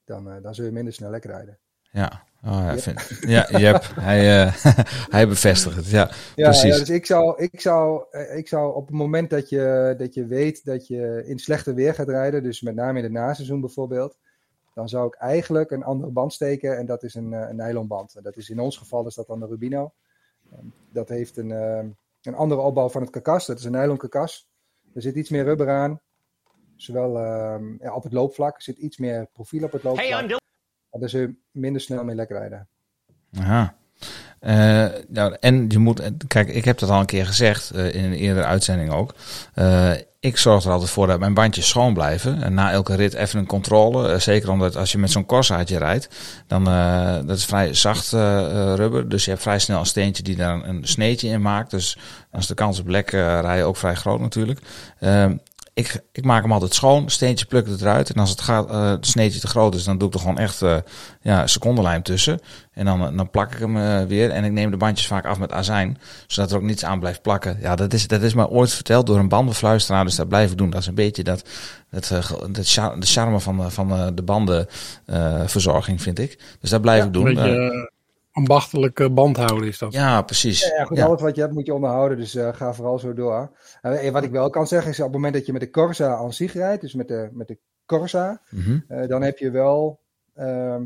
Dan, eh, dan zul je minder snel lekker rijden. Ja, oh, ja, vind, ja yep. hij, eh, hij bevestigt het. Ja, Ja, precies. ja, dus ik zou, ik, zou, eh, ik zou op het moment dat je, dat je weet dat je in slechte weer gaat rijden, dus met name in het naseizoen bijvoorbeeld, dan zou ik eigenlijk een andere band steken en dat is een, eh, een nylonband. En dat is in ons geval is dat dan de Rubino. Dat heeft een, een andere opbouw van het karkas, dat is een nylon karkas. Er zit iets meer rubber aan, zowel ehm, ja, op het loopvlak, er zit iets meer profiel op het loopvlak. Maar daar je minder snel mee lekker rijden. Aha. Eh, nou, en je moet, kijk, ik heb dat al een keer gezegd eh, in een eerdere uitzending ook. Eh, ik zorg er altijd voor dat mijn bandjes schoon blijven. En na elke rit even een controle. Zeker omdat als je met zo'n Corsaatje rijdt, dan dat is vrij zacht rubber. Dus je hebt vrij snel een steentje die daar een, sneetje in maakt. Dus is de kans op lek rijden ook vrij groot natuurlijk. Ik, ik maak hem altijd schoon, steentje pluk het eruit. En als het gaat, uh, het sneetje te groot is, dan doe ik er gewoon echt uh, ja, secondenlijm tussen. En dan, dan plak ik hem uh, weer. En ik neem de bandjes vaak af met azijn, zodat er ook niets aan blijft plakken. Ja, dat is, dat is mij ooit verteld door een bandenfluisteraar, dus dat blijf ik doen. Dat is een beetje dat, dat, dat char de charme van, van de bandenverzorging, vind ik. Dus dat blijf ja, ik doen. Een beetje ambachtelijke band houden is dat. Ja, precies. Ja, ja goed, ja. alles wat je hebt moet je onderhouden, dus uh, ga vooral zo door. Uh, wat ik wel kan zeggen is op het moment dat je met de Corsa aan zich rijdt, dus met de, met de Corsa, mm -hmm. uh, dan heb je wel uh,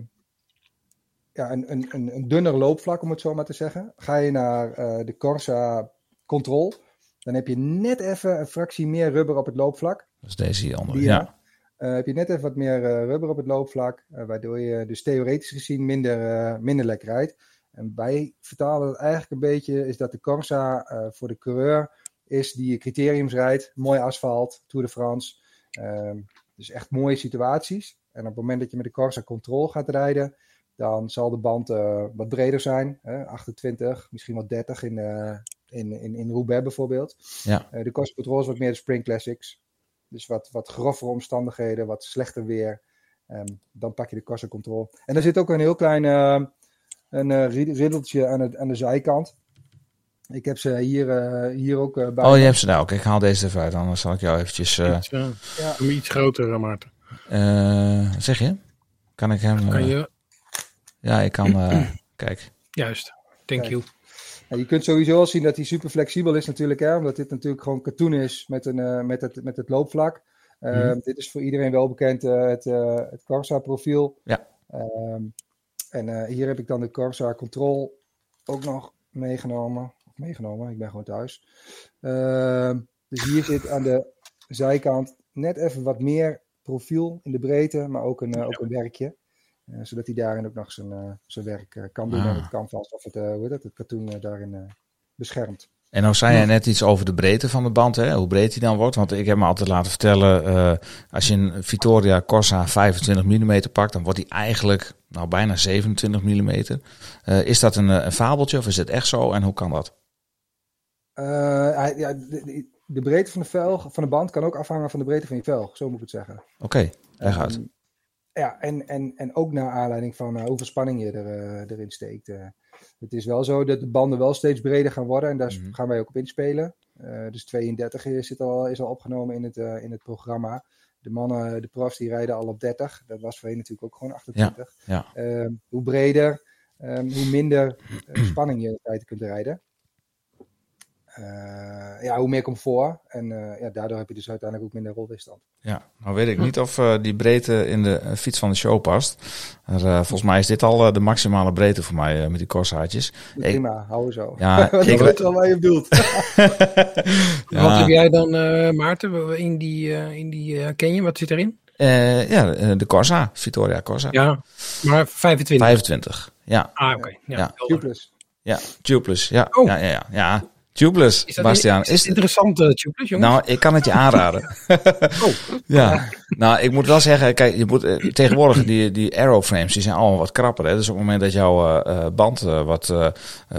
ja, een, een, een, een dunner loopvlak, om het zo maar te zeggen. Ga je naar eh, de Corsa Control, dan heb je net even een fractie meer rubber op het loopvlak. Dat is deze hier onder, Die, ja. Uh, heb je net even wat meer uh, rubber op het loopvlak, uh, waardoor je dus theoretisch gezien minder, minder lekker rijdt. En wij vertalen het eigenlijk een beetje, is dat de Corsa voor de coureur is die criteriums rijdt. Mooi asfalt, Tour de France. Ehm, dus echt mooie situaties. En op het moment dat je met de Corsa Control gaat rijden, dan zal de band wat breder zijn. Hè? 28, misschien wel 30 in, in, in, in Roubaix bijvoorbeeld. Ja. de Corsa Control is wat meer de Spring Classics. Dus wat, wat grovere omstandigheden, wat slechter weer. Um, dan pak je de Corsa Control. En er zit ook een heel klein uh, een, uh, riddeltje aan, het, aan de zijkant. Ik heb ze hier, uh, hier ook bij. Oh, je hebt ze daar ook. Ik haal deze even uit, anders zal ik jou eventjes... Iets, ja. iets groter, Maarten. zeg je? Kan ik hem... Kan je... Ja, ik kan... kijk. Juist. Thank Kijk. you. Ja, je kunt sowieso al zien dat hij super flexibel is natuurlijk, hè, omdat dit natuurlijk gewoon katoen is met, een, uh, met, het, met het loopvlak. Uh, mm. Dit is voor iedereen wel bekend, uh, het, het Corsa profiel. Ja. Um, en hier heb ik dan de Corsa Control ook nog meegenomen. Of meegenomen, ik ben gewoon thuis. Ehm, dus hier zit aan de zijkant net even wat meer profiel in de breedte, maar ook een, ook een werkje. Uh, zodat hij daarin ook nog zijn, uh, zijn werk uh, kan doen Ah. en het canvas of het, hoe dat, het katoen daarin beschermt. En nou zei jij net iets over de breedte van de band, hè? hoe breed die dan wordt. Want ik heb me altijd laten vertellen, als je een Vittoria Corsa 25 mm pakt, dan wordt die eigenlijk nou, bijna 27 mm. is dat een, een, fabeltje of is het echt zo en hoe kan dat? ja, de, de, breedte van de velg, van de band kan ook afhangen van de breedte van je velg, zo moet ik het zeggen. Oké, okay, leg uit. Um, ja, en, en, en ook naar aanleiding van uh, hoeveel spanning je er, uh, erin steekt. Uh, het is wel zo dat de banden wel steeds breder gaan worden en daar mm -hmm. gaan wij ook op inspelen. dus 32 is, zit al, is al opgenomen in het, in het programma. De mannen, de profs, die rijden al op 30. Dat was voorheen natuurlijk ook gewoon 28. Ja, ja. hoe breder, um, hoe minder spanning je in feite kunt rijden. Uh, ja, hoe meer comfort. En uh, ja, daardoor heb je dus uiteindelijk ook minder rolweerstand. Ja, nou weet ik niet of uh, die breedte in de fiets van de show past. Maar, volgens mij is dit al de maximale breedte voor mij met die korsaatjes. Prima, hou we zo. Ja, ik weet wel waar je bedoelt. ja. Wat heb jij dan, Maarten, in die, in die ken je? Wat zit erin? Eh, ja, eh, de Corsa, Vittoria Corsa. Ja, maar 25. 25. Ja, Ah, oké. Ja, Ja. Tubeless. ja. Tubeless. Ja, Oh. ja, ja, ja. ja. Tubeless, Is Bastiaan. Is, interessant, uh, Tubeless, jongens? Nou, ik kan het je aanraden. Oh. Ja, nou, ik moet wel zeggen, kijk, je moet, eh, tegenwoordig die, die aeroframes, die zijn allemaal wat krapper. Hè? Dus op het moment dat jouw eh, eh, band eh, wat eh, eh,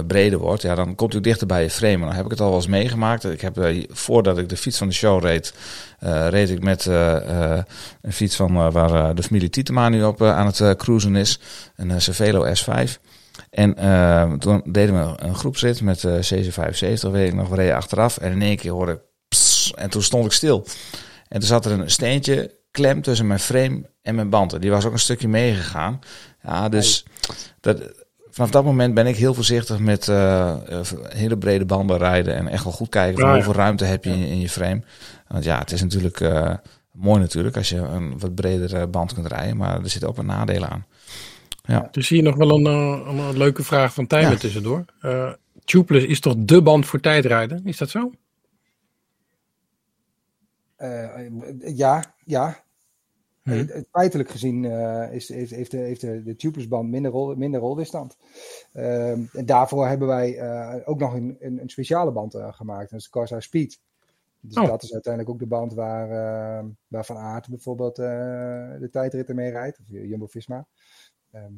breder wordt, ja, dan komt u dichter bij je frame. Dan heb ik het al wel eens meegemaakt. Ik heb, eh, voordat ik de fiets van de show reed, eh, reed ik met eh, eh, een fiets van eh, waar eh, de familie Tietema nu op eh, aan het eh, cruisen is. Een eh, Cervelo S5. En eh, toen deden we een groepsrit met eh CC75, weet ik nog, we reden achteraf. En in één keer hoorde ik pss, en toen stond ik stil. En toen zat er een steentje klem tussen mijn frame en mijn band. En die was ook een stukje meegegaan. Ja, dus dat, vanaf dat moment ben ik heel voorzichtig met eh, hele brede banden rijden. En echt wel goed kijken van Ja, ja. hoeveel ruimte heb je in, in je frame. Want ja, het is natuurlijk mooi natuurlijk als je een wat bredere band kunt rijden. Maar er zitten ook wat nadelen aan. Dus hier nog wel een, eh, een, een leuke vraag van Tijmen Ja. tussendoor. Eh Tubeless is toch de band voor tijdrijden? Is dat zo? Eh, ja, ja. Hm. Eh, feitelijk gezien eh, is, heeft, heeft, de, heeft de, de tubeless band minder, rol, minder rolweerstand. Ehm, en daarvoor hebben wij eh, ook nog een, een, een speciale band eh, gemaakt. Dat is de Corsa Speed. Dus Oh. dat is uiteindelijk ook de band waar, waar Van Aert bijvoorbeeld eh, de tijdritten mee rijdt. Of Jumbo-Visma. Ehm,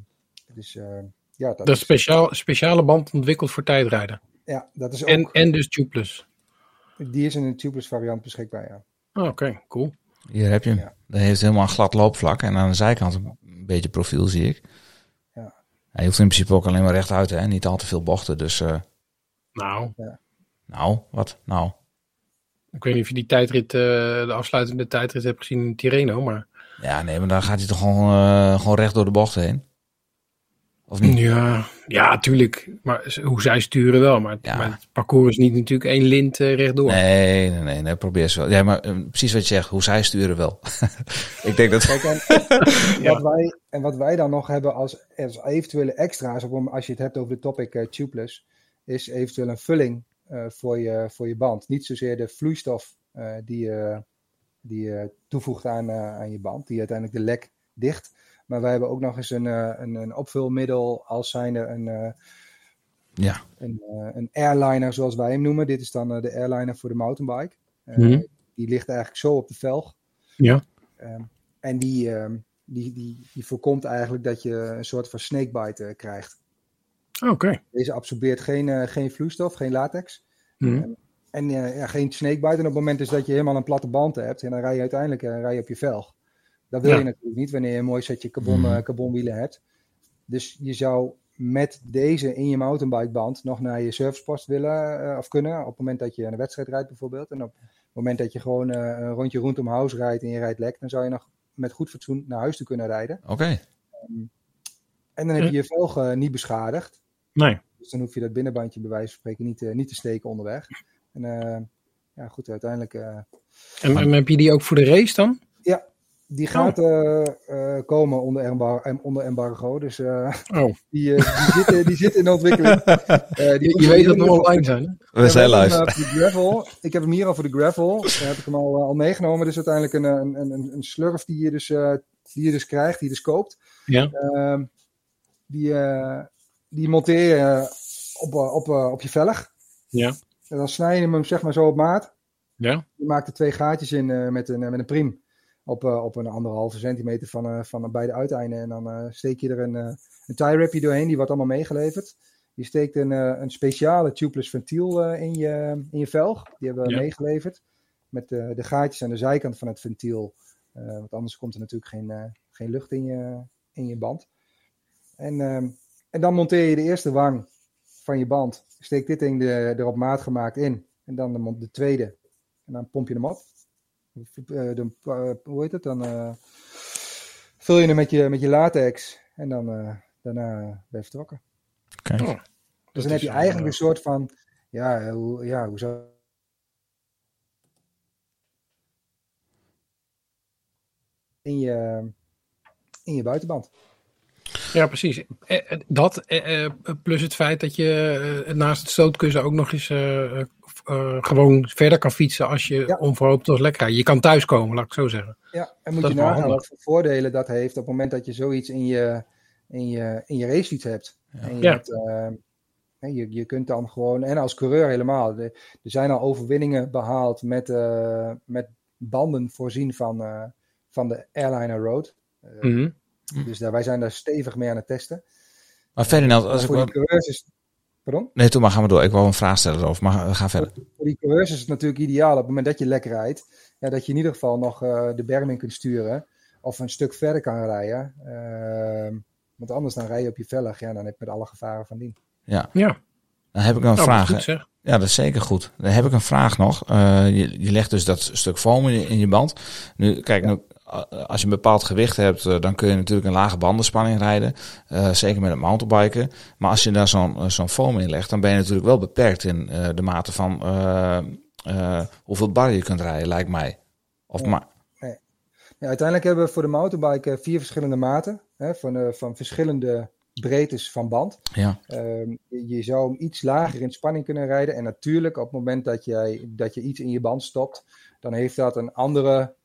dus eh, ja, dat, Dat is speciaal, speciale band ontwikkeld voor tijdrijden. ja, dat is ook, En, en dus Tubeless. die is in een tubeless variant beschikbaar, ja. Oh, Oké, cool. Hier heb je hem. Ja. Dat heeft helemaal een glad loopvlak. En aan de zijkant een beetje profiel, zie ik. Ja. Hij hoeft in principe ook alleen maar rechtuit, hè. Niet al te veel bochten. Dus, eh, Nou, nou, wat? Nou. ik weet niet of je die tijdrit, eh, de afsluitende tijdrit hebt gezien in Tirreno, maar... Ja, nee, maar dan gaat hij toch gewoon, eh, gewoon recht door de bocht heen? Of niet? Ja, ja, tuurlijk. Maar hoe zij sturen wel. Maar, Ja. maar het parcours is niet natuurlijk één lint eh, rechtdoor. Nee, nee, nee, nee, probeer ze wel. Ja, maar eh, precies wat je zegt, hoe zij sturen wel. ik denk dat... Kijk, en, Ja. wat wij, en wat wij dan nog hebben als, als eventuele extra's, op, als je het hebt over de topic eh, tubeless, is eventueel een vulling eh, voor, je, voor je band. Niet zozeer de vloeistof eh, die, je, die je toevoegt aan, eh, aan je band, die uiteindelijk de lek dicht. Maar wij hebben ook nog eens een, eh, een, een opvulmiddel als zijnde een, eh, Ja, een, eh, een airliner zoals wij hem noemen. Dit is dan eh, de airliner voor de mountainbike. Eh, Mhm. Die ligt eigenlijk zo op de velg. Ja. Ehm, en die, ehm, die, die, die voorkomt eigenlijk dat je een soort van snakebite eh, krijgt. Oké. Deze absorbeert geen, eh, geen vloeistof, geen latex. Mhm. En eh, ja, geen snakebite. En op het moment is dat je helemaal een platte band hebt. En dan rij je uiteindelijk eh, rij je op je velg. Dat wil Ja. je natuurlijk niet wanneer je een mooi setje carbon, eh, carbonwielen hebt. Dus je zou met deze in je mountainbikeband nog naar je servicepost willen of kunnen. Op het moment dat je een wedstrijd rijdt bijvoorbeeld. En op het moment dat je gewoon een rondje rondom huis rijdt en je rijdt lek. Dan zou je nog met goed fatsoen naar huis toe kunnen rijden. oké. En dan heb je je velg niet beschadigd. Nee. Dus dan hoef je dat binnenbandje bij wijze van spreken niet, eh, niet te steken onderweg. En eh, ja, goed, uiteindelijk. eh, En, en heb je die ook voor de race dan? die gaat eh, eh, komen onder, embar- onder embargo. Dus eh, Oh, die, die, zitten, die zitten in ontwikkeling. Eh, die je, weet dat we nog online zijn. Hè? We zijn live. De gravel. Ik heb hem hier al voor de gravel. Daar heb ik hem al, al meegenomen. Dus uiteindelijk een, een, een, een slurf die je, dus, eh, die je dus krijgt, die je dus koopt. Ja. Ehm, die, eh, die monteer je op, op, op je velg. Ja. En dan snij je hem zeg maar zo op maat. Ja. Je maakt er twee gaatjes in eh, met, een, eh, met een priem. Op, eh, op een anderhalve centimeter van, van beide uiteinden. En dan steek je er een, een tie wrapje doorheen. Die wordt allemaal meegeleverd. Je steekt een, een speciale tubeless ventiel in, je, in je velg. Die hebben we Ja. meegeleverd. Met de, de gaatjes aan de zijkant van het ventiel. Want anders komt er natuurlijk geen, geen lucht in je, in je band. En, ehm, en dan monteer je de eerste wang van je band. Steek dit ding er, er op maat gemaakt in. En dan de, de tweede. En dan pomp je hem op. Eh, dan, eh, hoe heet het? Dan eh, vul je hem met je, met je latex. En dan, eh, daarna ben je vertrokken. Kijk. Oh, Dus dat dan heb is je eigenlijk een soort van. Ja, hoe, ja, hoe zou. In je, in je buitenband. Ja, precies. Eh, eh, Dat, eh, plus het feit dat je naast het stootkussen ook nog eens eh, eh, eh, gewoon verder kan fietsen als je Ja. onverhoopt of lekker. Je kan thuiskomen, laat ik het zo zeggen. Ja, en moet Dat je nagaan wat voor voordelen dat heeft op het moment dat je zoiets in je, in je, in je racefiets hebt. En je, Ja. hebt, eh, hè, je, je kunt dan gewoon, en als coureur helemaal, er zijn al overwinningen behaald met, eh, met banden voorzien van, eh, van de Airliner Road. Eh, Mhm. Dus daar, wij zijn daar stevig mee aan het testen. Maar Ferdinand, als Maar ik wel... die coureurs is, pardon? Nee, toen maar gaan we door. Ik wou een vraag stellen erover, maar ga verder. Voor die coureurs is het natuurlijk ideaal op het moment dat je lekker rijdt. Ja, dat je in ieder geval nog eh, de berm in kunt sturen. Of een stuk verder kan rijden. Ehm, want anders dan rij je op je vellig. Ja, dan heb je met alle gevaren van dien. Ja, Dan heb ik een nou, vraag. goed zeg. Ja, dat is zeker goed. Dan heb ik een vraag nog. Eh, je, je legt dus dat stuk foam in, je- in je band. Nu, kijk, nu, eh, als je een bepaald gewicht hebt, eh, dan kun je natuurlijk een lage bandenspanning rijden. Eh, zeker met het mountainbiken. Maar als je daar zo'n eh, zo'n foam in legt, dan ben je natuurlijk wel beperkt in eh, de mate van eh, eh, hoeveel bar je kunt rijden, lijkt mij. Of Ja. maar, Ja, uiteindelijk hebben we voor de mountainbike eh, vier verschillende maten. Hè, van, eh, van verschillende breedtes van band. ja, Ehm, je, je zou hem iets lager in spanning kunnen rijden. En natuurlijk, op het moment dat, jij, dat je iets in je band stopt, dan heeft dat een andere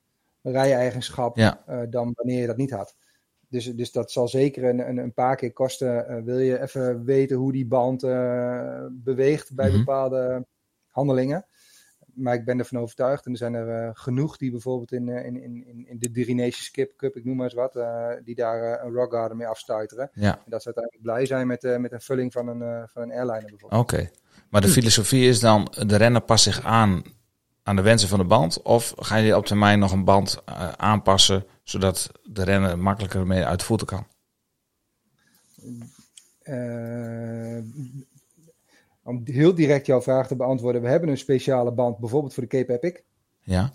rijeigenschap Ja. eh, dan wanneer je dat niet had. Dus, dus dat zal zeker een, een, een paar keer kosten. Eh, wil je even weten hoe die band eh, beweegt bij Mhm. bepaalde handelingen? Maar ik ben ervan overtuigd, en er zijn er genoeg die bijvoorbeeld in, in, in, in- de Drie Nations Skip Cup, ik noem maar eens wat, die daar een rock garden mee afstuiteren. ja, En dat ze uiteindelijk blij zijn met, met een vulling van een, van een airliner bijvoorbeeld. oké. Maar de filosofie is dan, de renner past zich aan aan de wensen van de band? Of ga je op termijn nog een band eh, aanpassen, zodat de renner makkelijker mee uit voeten kan? Eh, om heel direct jouw vraag te beantwoorden, we hebben een speciale band bijvoorbeeld voor de Cape Epic. Ja?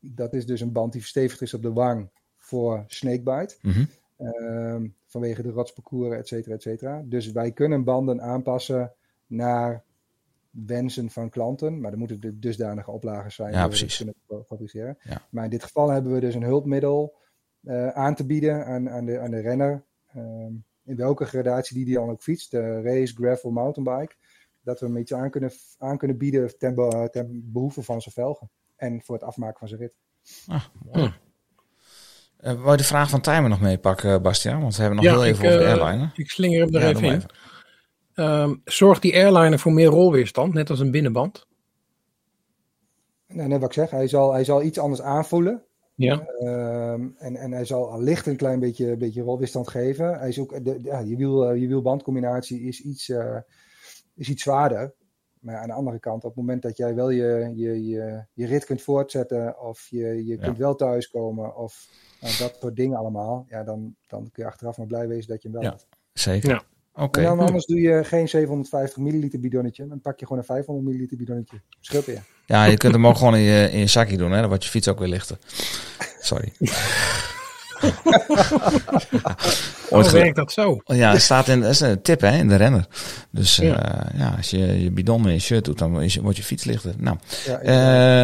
Dat is dus een band die verstevigd is op de wang voor snakebite. Mhm. Ehm, vanwege de rotsparcours, et cetera, et cetera. Dus wij kunnen banden aanpassen naar wensen van klanten. Maar er moeten de dusdanige oplagers zijn. Ja, die we precies. kunnen fabriceren. Ja. Maar in dit geval hebben we dus een hulpmiddel eh, aan te bieden aan, aan, de, aan de renner. Ehm, in welke gradatie die die dan ook fietst. De race, gravel, mountainbike. Dat we hem iets aan kunnen, aan kunnen bieden ten, be- ten behoeve van zijn velgen. En voor het afmaken van zijn rit. Ah, mooi. Eh, wou je de vraag van Timer nog meepakken, Bastiaan? Want we hebben nog Ja, heel even over de eh, airliner. Ik slinger hem er Ja, even in. even. Ehm, zorgt die airliner voor meer rolweerstand, net als een binnenband? Nou, net wat ik zeg, hij zal, hij zal iets anders aanvoelen. Ja. Ehm, en, en hij zal allicht een klein beetje, beetje rolweerstand geven. Hij is ook, de, de- ja, je, wiel, eh, je wielbandcombinatie is iets, eh, is iets zwaarder. Maar aan de andere kant, op het moment dat jij wel je, je, je, je rit kunt voortzetten, of je, je Ja. kunt wel thuiskomen, of nou, dat soort dingen allemaal, ja, dan, dan kun je achteraf maar blij wezen dat je hem wel Ja. hebt. Zeker. Ja. Oké. En dan anders doe je geen 750 milliliter bidonnetje, dan pak je gewoon een 500 milliliter bidonnetje. Scheelt weer. Ja, je kunt hem ook gewoon in je, in je zakje doen, hè? Dan wordt je fiets ook weer lichter. Sorry. Ooit gele- werkt dat zo? Ja, het staat in, dat is een tip hè, in de renner. Dus Ja. ja. ja, als je je bidon in je shirt doet, dan is- wordt je fiets lichter. Nou, Ja,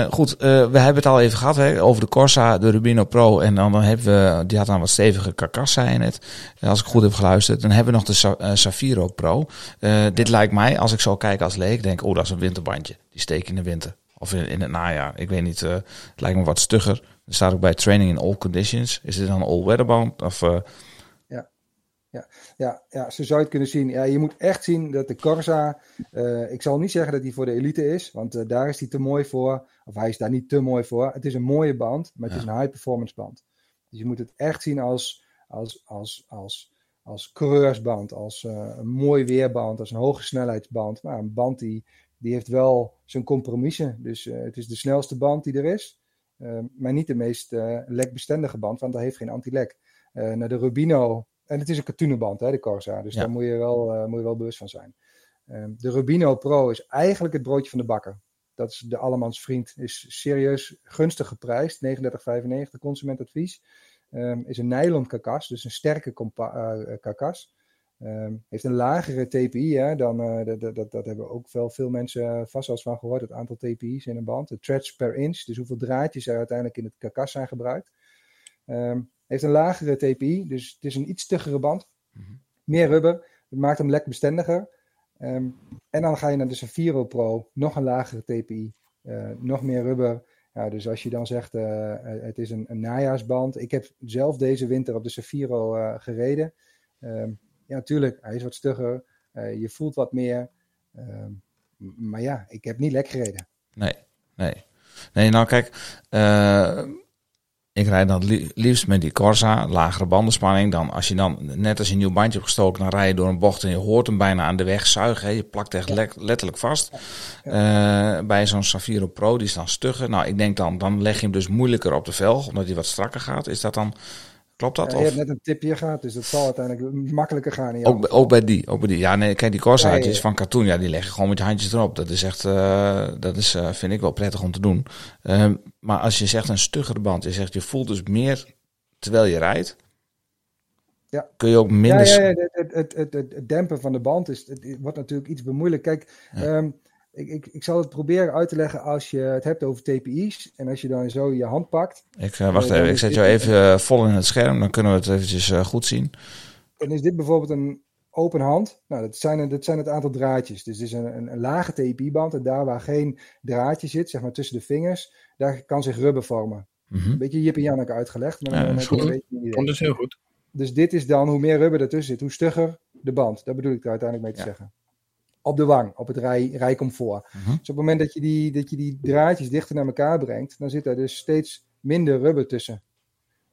eh, goed, eh, we hebben het al even gehad hè, over de Corsa, de Rubino Pro. En dan hebben we, die had dan wat stevige je net. Eh, Als ik goed heb geluisterd. Dan hebben we nog de Sa- eh, Safiro Pro. Eh, Dit lijkt mij, als ik zo kijk als leek, denk ik, oh, dat is een winterbandje. Die steek in de winter. Of in, in het najaar. Ik weet niet, eh, het lijkt me wat stugger. Er staat ook bij training in all conditions. Is dit dan een all-weather band? Of, eh, Ja, ja, zo zou je het kunnen zien. Ja, je moet echt zien dat de Corsa, eh, ik zal niet zeggen dat hij voor de elite is, want eh, daar is hij te mooi voor. Of hij is daar niet te mooi voor. Het is een mooie band, maar het is een high performance band. Dus je moet het echt zien als, als, als, als, als coureursband, als een mooi weerband, als een hoge snelheidsband. Maar een band die, die heeft wel zijn compromissen. Dus het is de snelste band die er is, maar niet de meest eh, lekbestendige band, want dat heeft geen anti-lek. Eh, naar de Rubino en het is een katoenenband, hè, de Corsa. Dus Ja. daar moet je, wel, eh, moet je wel bewust van zijn. Ehm, de Rubino Pro is eigenlijk het broodje van de bakker. Dat is de allemans vriend. Is serieus gunstig geprijsd. 39,95 consumentadvies. Ehm, is een nylon karkas, dus een sterke eh, karkas. Ehm, heeft een lagere TPI. Hè, dan, eh, dat, dat, dat, dat hebben ook wel veel mensen eh, vast wel eens van gehoord. Het aantal TPI's in een band. De threads per inch. Dus hoeveel draadjes er uiteindelijk in het karkas zijn gebruikt. Ehm, heeft een lagere TPI, dus het is een iets tuggere band. Mhm. Meer rubber, het maakt hem lekker bestendiger. Ehm, en dan ga je naar de Safiro Pro, nog een lagere TPI, eh, nog meer rubber. Ja, dus als je dan zegt, het is een, een najaarsband. Ik heb zelf deze winter op de Safiro gereden. Ja, natuurlijk, hij is wat stugger. Eh, je voelt wat meer. Ehm, maar ja, ik heb niet lek gereden. Nee, nee. Nee, nou kijk, eh, ik rijd dan li- liefst met die Corsa, lagere bandenspanning. Dan als je dan net als je een nieuw bandje hebt gestoken, dan rij je door een bocht en je hoort hem bijna aan de weg zuigen. Hè. Je plakt echt letterlijk vast. Eh, bij zo'n Safiro Pro, die is dan stugger. Nou, ik denk dan, dan leg je hem dus moeilijker op de velg, omdat hij wat strakker gaat. Is dat dan, klopt dat? Ja, je of? hebt net een tipje gehad, dus dat zal uiteindelijk makkelijker gaan. Ook, bij- ook bij die, ook bij die. Ja, nee, kijk, die Corsaatjes Ja, ja, ja. van katoen, ja, die leg je gewoon met je handjes erop. Dat is echt, eh, dat is, eh, vind ik wel prettig om te doen. Ehm, maar als je zegt een stuggere band, je zegt je voelt dus meer terwijl je rijdt. Ja. Kun je ook Ja, minder... ja, ja, het, het, het, het, dempen van de band is, het, het wordt natuurlijk iets bemoeilijk. Kijk, ehm, ik, ik, ik zal het proberen uit te leggen als je het hebt over TPI's. En als je dan zo je hand pakt. Ik, eh, wacht dan even, ik zet jou even eh, vol in het scherm, dan kunnen we het eventjes eh, goed zien. Dan is dit bijvoorbeeld een open hand. Nou, dat zijn, dat zijn het aantal draadjes. Dus dit is een, een, een lage TPI-band. En daar waar geen draadje zit, zeg maar tussen de vingers, daar kan zich rubber vormen. Mhm. Een beetje Jip en Janneke uitgelegd. Maar Ja, dan dat is goed. beetje een idee. Dat is heel goed. Dus dit is dan hoe meer rubber ertussen zit, hoe stugger de band. Dat bedoel ik er uiteindelijk mee te Ja. zeggen. Op de wang, op het rij, rijcomfort. Mhm. Dus op het moment dat je, die, dat je die draadjes dichter naar elkaar brengt, dan zit er dus steeds minder rubber tussen.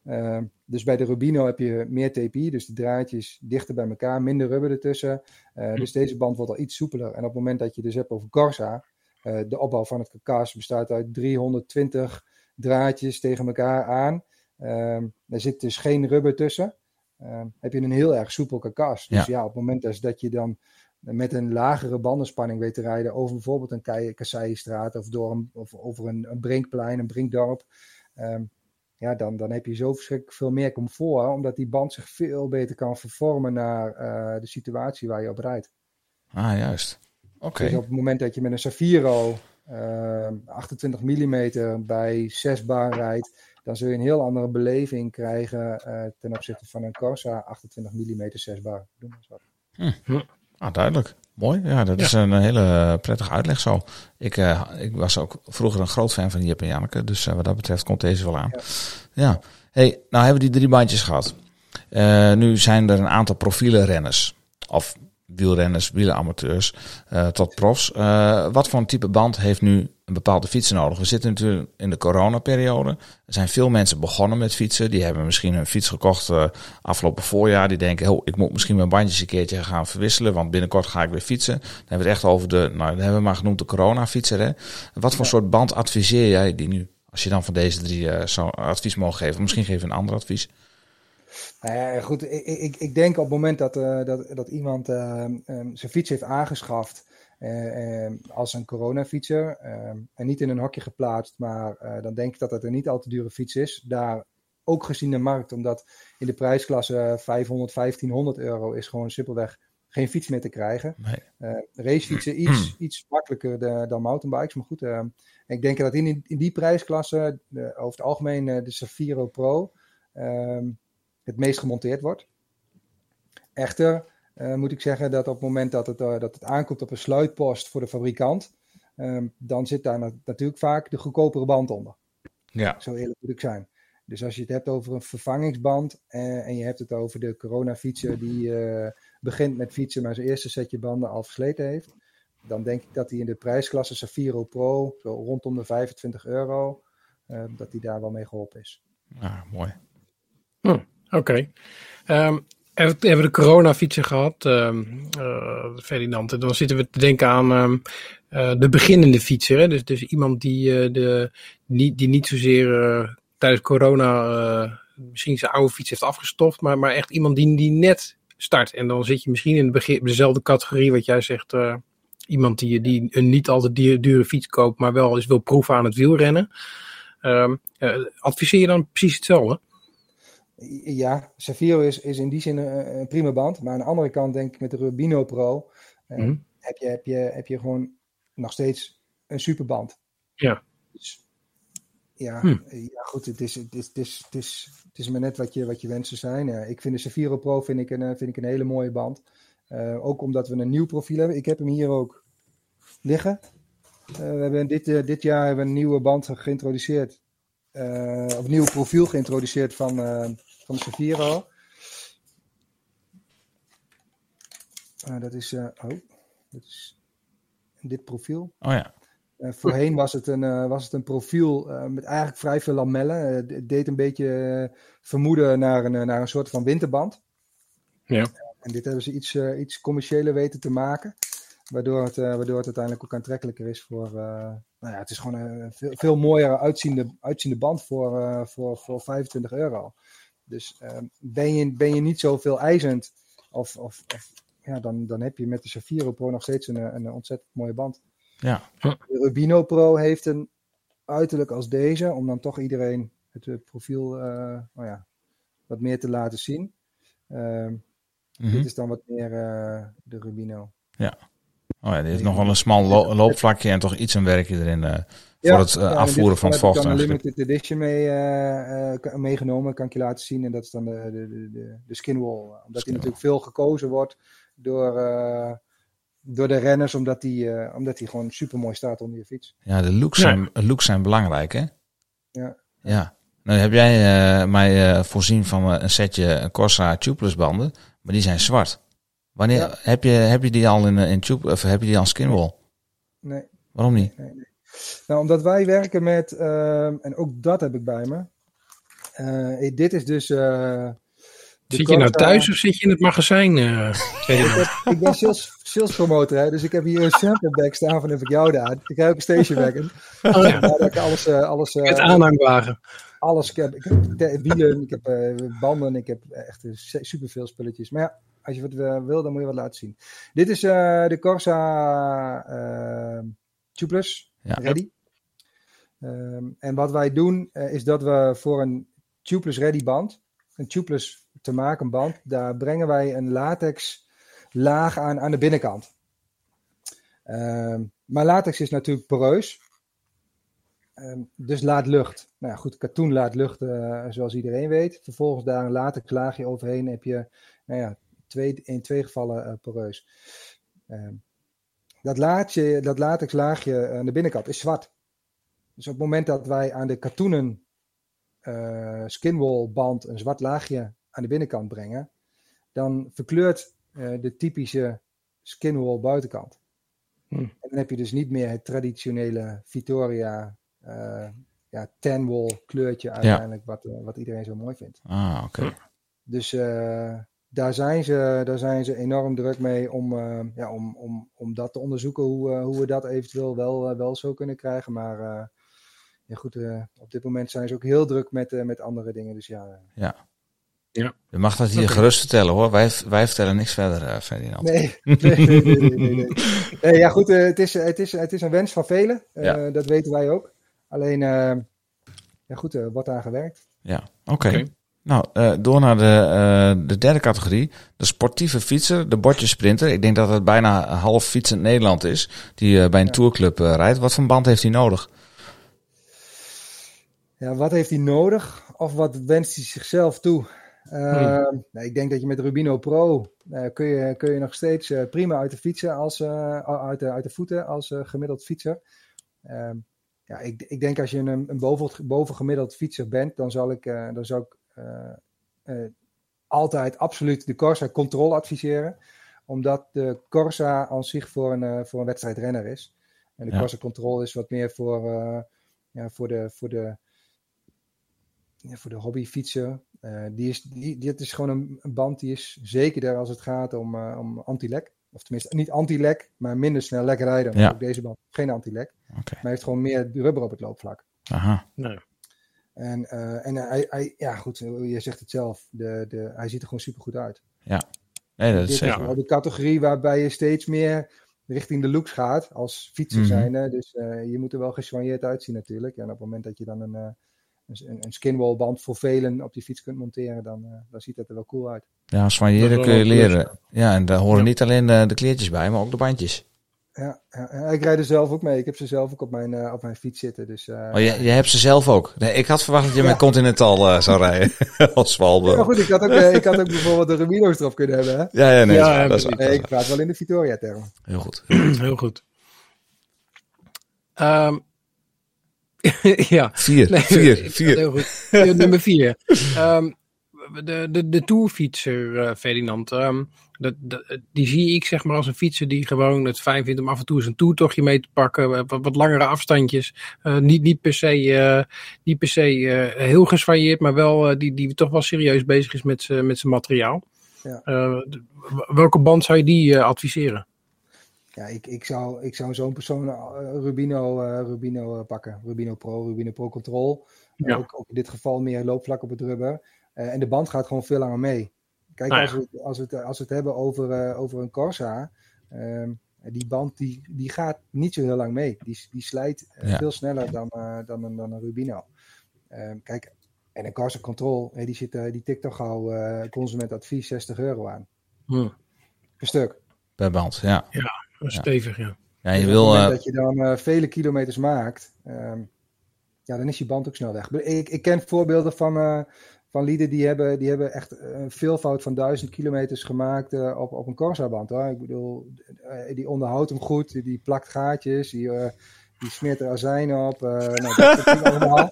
Ehm, dus bij de Rubino heb je meer TPI, dus de draadjes dichter bij elkaar, minder rubber ertussen. Eh, dus deze band wordt al iets soepeler. En op het moment dat je dus hebt over Corsa, eh, de opbouw van het karkas bestaat uit 320 draadjes tegen elkaar aan. Ehm er zit dus geen rubber tussen. Ehm, heb je een heel erg soepel karkas. Dus ja, op het moment dat je dan met een lagere bandenspanning weet te rijden over bijvoorbeeld een Kasseistraat of, door een, of over een, een brinkplein, een brinkdorp. ehm, ja, dan, dan heb je zo verschrikkelijk veel meer comfort, omdat die band zich veel beter kan vervormen naar eh, de situatie waar je op rijdt. Ah, juist. Oké. Dus op het moment dat je met een Safiro ehm, 28 mm bij 6 bar rijdt, dan zul je een heel andere beleving krijgen eh, ten opzichte van een Corsa 28 mm 6 bar. Doe maar eens wat. Ah, duidelijk. Mooi. Ja, dat is een hele prettige uitleg zo. Ik, eh, ik was ook vroeger een groot fan van Jip en Janneke. Dus eh, wat dat betreft komt deze wel aan. Ja. Ja. Hey, nou hebben we die drie bandjes gehad. Eh, nu zijn er een aantal profielen renners. Of wielrenners, wielamateurs, eh tot profs. Eh, wat voor een type band heeft nu een bepaalde fietser nodig? We zitten natuurlijk in de coronaperiode. Er zijn veel mensen begonnen met fietsen. Die hebben misschien een fiets gekocht eh, afgelopen voorjaar. Die denken, oh, ik moet misschien mijn bandjes een keertje gaan verwisselen. Want binnenkort ga ik weer fietsen. Dan hebben we het echt over de, nou, dat hebben we maar genoemd de coronafietser. Hè? Wat voor soort band adviseer jij die nu? Als je dan van deze drie eh, zo advies mogen geven. Misschien geef je een ander advies. Nou ja, goed, ik, ik, ik denk op het moment dat, eh, dat, dat iemand eh, ehm, zijn fiets heeft aangeschaft eh, eh, als een coronafietser eh, en niet in een hokje geplaatst, maar dan denk ik dat het een niet al te dure fiets is. Daar ook gezien de markt, omdat in de prijsklasse 500, 1500 euro is gewoon simpelweg geen fiets meer te krijgen. Nee. Racefietsen iets, iets makkelijker de- dan mountainbikes. Maar goed, ik denk dat in, in die prijsklasse de- over het algemeen de Safiro Pro ehm, het meest gemonteerd wordt. Echter eh, moet ik zeggen dat op het moment dat het, eh, dat het aankomt op een sluitpost voor de fabrikant, ehm, dan zit daar na- natuurlijk vaak de goedkopere band onder. Ja. Zo eerlijk moet ik zijn. Dus als je het hebt over een vervangingsband eh, en je hebt het over de coronafietser die eh, begint met fietsen, maar zijn eerste setje banden al versleten heeft, dan denk ik dat hij in de prijsklasse Safiro Pro, zo rondom de 25 euro, eh, dat hij daar wel mee geholpen is. Ah, mooi. Oké. Ehm, we hebben de coronafietsen gehad, ehm eh, Ferdinand. En dan zitten we te denken aan ehm, eh, de beginnende fietser. Hè? Dus, dus iemand die, eh, de, niet, die niet zozeer tijdens corona misschien zijn oude fiets heeft afgestoft, maar, maar echt iemand die, die net start. En dan zit je misschien in dezelfde categorie wat jij zegt. iemand die, die een niet al te dure, fiets koopt, maar wel eens wil proeven aan het wielrennen. Eh, adviseer je dan precies hetzelfde? Ja, Safiro is, is in die zin een, een prima band. Maar aan de andere kant denk ik met de Rubino Pro eh, Mhm. heb, je, heb, je, heb je gewoon nog steeds een superband. Ja. Dus, ja, Hm. ja, goed, het is, het is, het is, het is, het is maar net wat je, wat je wensen zijn. Ik vind de Safiro Pro vind ik een, eh, vind ik een hele mooie band. Eh, ook omdat we een nieuw profiel hebben. Ik heb hem hier ook liggen. We hebben dit, dit jaar hebben we een nieuwe band geïntroduceerd. Of een nieuw profiel geïntroduceerd van, van. Eh, dat is, eh, oh, dat is dit profiel. Oh ja. Eh, voorheen was het een, eh, was het een profiel eh, met eigenlijk vrij veel lamellen. Het deed een beetje vermoeden naar een, naar een soort van winterband. Ja. En dit hebben ze iets, iets commerciëler weten te maken. Waardoor het, eh, waardoor het uiteindelijk ook aantrekkelijker is voor. eh, nou ja, het is gewoon een veel, veel mooier uitziende, uitziende band voor, eh, voor, voor 25 euro. Dus eh, ben, je, ben je niet zoveel eisend, of, of, of, ja, dan, dan heb je met de Safiro Pro nog steeds een, een ontzettend mooie band. Ja. De Rubino Pro heeft een uiterlijk als deze, om dan toch iedereen het eh, profiel eh, nou ja, wat meer te laten zien. Ehm, Mhm. Dit is dan wat meer eh, de Rubino. Oh ja, die heeft nog wel een smal lo- loopvlakje en toch iets een werkje erin eh, voor het eh, afvoeren van het heb vocht. ik dan en een limited edition mee, eh, eh, meegenomen, kan ik je laten zien. En dat is dan de, de, de, de, skinwall. Omdat die natuurlijk veel gekozen wordt door, eh, door de renners, omdat die, eh, omdat die gewoon super mooi staat onder je fiets. Ja, de looks, Ja. Zijn, looks zijn belangrijk, hè? Ja. Ja. Nou heb jij eh, mij voorzien van een setje Corsa tubeless banden, maar die zijn zwart. Wanneer Ja. heb, je, heb je die al in, in tube, of heb je die al skinwall? Nee, Waarom niet? nee, nee. Nou, omdat wij werken met, ehm, en ook dat heb ik bij me. Eh, dit is dus. eh, Zit je nou thuis of zit je in het magazijn? eh Ik, ben sales, sales promotor, hè, dus ik heb hier een sample bag staan van heb ik jou daar. Ik heb een station wagon. Oh ja, Daar heb ik alles, eh, alles, eh, het aanhangwagen. alles. Ik heb, ik heb wielen, ik heb eh, banden, ik heb echt eh, superveel spulletjes. Maar ja, als je wat eh, wil, dan moet je wat laten zien. Dit is eh, de Corsa eh Tubeless Ja. Ready. Ehm, en wat wij doen, eh, is dat we voor een Tubeless Ready band, een Tubeless te maken band, daar brengen wij een latex laag aan aan de binnenkant. Ehm, maar latex is natuurlijk poreus. Ehm, dus laat lucht. Nou ja, goed, katoen laat lucht, eh, zoals iedereen weet. Vervolgens daar een latex laagje overheen heb je, nou ja, twee, in twee gevallen eh, poreus. Dat, laadje, dat latex laagje aan de binnenkant is zwart. Dus op het moment dat wij aan de katoenen eh, skinwall band een zwart laagje aan de binnenkant brengen, dan verkleurt eh, de typische skinwall buitenkant. Hm. En dan heb je dus niet meer het traditionele Vittoria eh ja, tanwall kleurtje uiteindelijk, wat, eh, wat iedereen zo mooi vindt. Ah, oké. Dus eh, daar, zijn ze, daar zijn ze enorm druk mee om, eh, ja, om, om, om dat te onderzoeken, hoe, eh, hoe we dat eventueel wel, eh, wel zo kunnen krijgen. Maar eh, ja, goed, eh, op dit moment zijn ze ook heel druk met, eh, met andere dingen. Dus ja, Je mag dat hier gerust vertellen hoor. Wij, wij vertellen niks verder, eh Ferdinand. Nee, nee, nee, nee, nee, nee, nee. Nee, ja, goed, eh, het, is, het, is, het is een wens van velen. Eh, Ja. Dat weten wij ook. Alleen, eh, ja, goed, er wordt aan gewerkt. Ja, oké. Oké. Nou, eh, door naar de, eh, de derde categorie. De sportieve fietser, de bordjesprinter. Ik denk dat het bijna half fietsend Nederland is. Die eh, bij een Ja. tourclub rijdt. Wat voor band heeft hij nodig? Ja, wat heeft hij nodig? Of wat wenst hij zichzelf toe? Eh, nou, ik denk dat je met Rubino Pro kun, je, kun je nog steeds prima uit de fietsen als, uit, de, uit de voeten als gemiddeld fietser. Ehm, ja, ik, ik denk als je een, een boven, bovengemiddeld fietser bent, dan, zal ik, dan zou ik altijd absoluut de Corsa Control adviseren. Omdat de Corsa aan zich voor een, eh, voor een wedstrijdrenner is. En de Ja. Corsa Control is wat meer voor, eh, ja, voor de, voor de ja, voor de hobbyfietser. Eh, die is, die, dit is gewoon een, een band die is zekerder als het gaat om, eh, om anti-lek. Of tenminste, niet anti-lek, maar minder snel lek rijden. Ja. Ook deze band geen anti-lek. Oké. Maar hij heeft gewoon meer rubber op het loopvlak. Aha. Nou, En, eh, en hij, hij, ja goed, je zegt het zelf. De, de, hij ziet er gewoon super goed uit. Nee, dat is zeker. wel de categorie waarbij je steeds meer richting de looks gaat als fietser Mhm. zijnde. Dus eh, je moet er wel gesoigneerd uitzien natuurlijk. En op het moment dat je dan een, eh, een, een skinwall band voor velen op die fiets kunt monteren, dan, eh, dan ziet dat er wel cool uit. Ja, soigneren kun je een leren. Ja, en daar horen Ja. niet alleen eh, de kleertjes bij, maar ook de bandjes. Ja, ja, ja, ik rijd er zelf ook mee. Ik heb ze zelf ook op mijn, eh, op mijn fiets zitten. Dus, eh, Oh, je, je hebt ze zelf ook. Nee, ik had verwacht dat je Ja. met Continental eh, zou rijden. Als Valbo. maar goed, ik had ook, ik had ook bijvoorbeeld de Rubino's erop kunnen hebben. Hè? Ja, ja, nee, Ja, dat is waar, ja, dat is waar, Nee, dat ik praat wel in de Victoria-termen. waar. Heel goed. Heel goed. Ehm, ja. Vier, Nee, vier, vier. Heel goed. Ja, Nummer vier. Ehm, de, de, de tourfietser, eh, Ferdinand. ehm, dat, dat- die zie ik zeg maar als een fietser die gewoon het fijn vindt om af en toe eens een toertochtje mee te pakken. Wat, wat langere afstandjes. Eh, niet, niet per se, eh, niet per se eh, heel gesvarieerd, maar wel die, die toch wel serieus bezig is met zijn met zijn materiaal. Ja. Welke band zou je die adviseren? Ja, ik, ik zou, ik zou zo'n persoon Rubino, Rubino pakken. Rubino Pro, Rubino Pro Control. Ja. Ook, ook in dit geval meer loopvlak op het rubber. En de band gaat gewoon veel langer mee. Kijk, Nou ja. als, we, het- als, we het, als we het hebben over, eh, over een Corsa. ehm, die band die, die gaat niet zo heel lang mee. Die, die slijt eh, Ja. veel sneller dan, eh, dan, een, dan een Rubino. Ehm, kijk, en een Corsa Control, die, zit, die tikt toch gauw eh consumentadvies 60 euro aan. Hm. Per stuk. Per band, ja. Stevig, ja. Ja, je wil... dat je dan eh, vele kilometers maakt, ehm, ja, dan is je band ook snel weg. Ik, ik ken voorbeelden van, eh, van lieden die hebben, die hebben echt een veelvoud van duizend kilometers gemaakt eh, op, op een Corsa-band. Hoor. Ik bedoel, eh, die onderhoudt hem goed, die, die plakt gaatjes, die, eh, die smeert er azijn op. eh, nou, dat allemaal.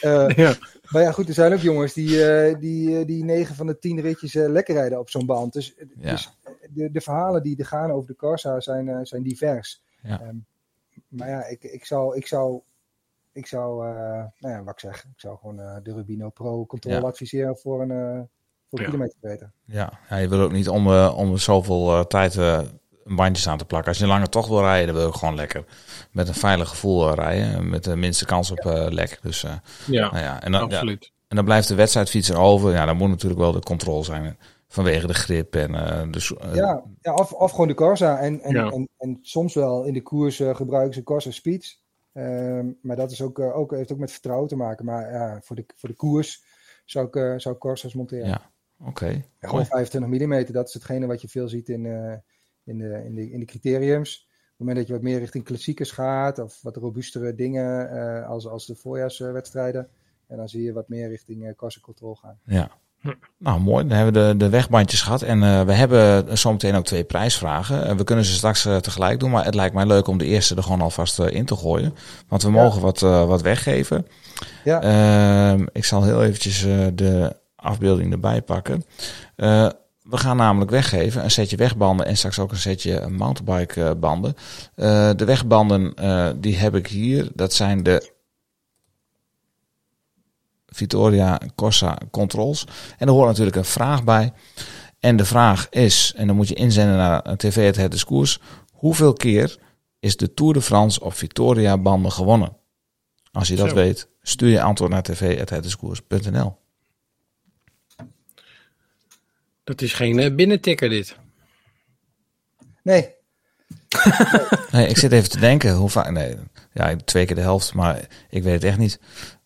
Eh, ja. maar ja, goed, er zijn ook jongens die, eh, die, eh, die 9 van de 10 ritjes eh, lekker rijden op zo'n band. Dus, Ja. dus de, de verhalen die er gaan over de Corsa zijn, eh, zijn divers. Ja. Ehm, maar ja, ik, ik zou, ik zou, ik zou eh, nou ja, wat ik zeg, ik zou gewoon eh, de Rubino Pro Control Ja. adviseren voor een, eh voor Ja. kilometermeter. Ja, ja, je wil ook niet om, om zoveel eh, tijd eh, een bandjes aan te plakken. Als je een lange tocht wil rijden, dan wil je gewoon lekker met een veilig gevoel rijden. Met de minste kans op eh, lek. Dus, eh, Ja, nou ja, en, dan, ja, absoluut. en dan blijft de wedstrijdfietser over. Ja, dan moet natuurlijk wel de controle zijn. Vanwege de grip en eh de... eh, Ja, ja of, of gewoon de Corsa. En, en, Ja. en, en soms wel in de koers eh, gebruiken ze Corsa Speeds. Ehm, maar dat is ook, eh, ook, heeft ook met vertrouwen te maken. Maar ja, voor, de, voor de koers zou ik, eh, zou ik Corsa's monteren. Ja. Oké. Ja, Mooi. gewoon 25 mm, dat is hetgene wat je veel ziet in, eh, in, de, in, de, in de criteriums. Op het moment dat je wat meer richting klassiekers gaat, of wat robuustere dingen als, als de voorjaarswedstrijden, en dan zie je wat meer richting eh Corsa Control gaan. Ja. Nou, mooi. Dan hebben we de, de wegbandjes gehad. En eh, we hebben zometeen ook twee prijsvragen. We kunnen ze straks eh, tegelijk doen. Maar het lijkt mij leuk om de eerste er gewoon alvast eh, in te gooien. Want we Ja. mogen wat, wat weggeven. Ja. Ehm, ik zal heel eventjes de afbeelding erbij pakken. We gaan namelijk weggeven een setje wegbanden en straks ook een setje mountainbike banden. De wegbanden die heb ik hier. Dat zijn de Vittoria Corsa Controls. En er hoort natuurlijk een vraag bij. En de vraag is, en dan moet je inzenden naar TV Het Het Discours. Hoeveel keer is de Tour de France op Victoria banden gewonnen? Als je dat Zo. weet, stuur je antwoord naar tv.hetdiscours.nl. Dat is geen eh, binnentikker dit. Nee, Nee, ik zit even te denken. Hoe vaak? Nee, ja, twee keer de helft, maar ik weet het echt niet.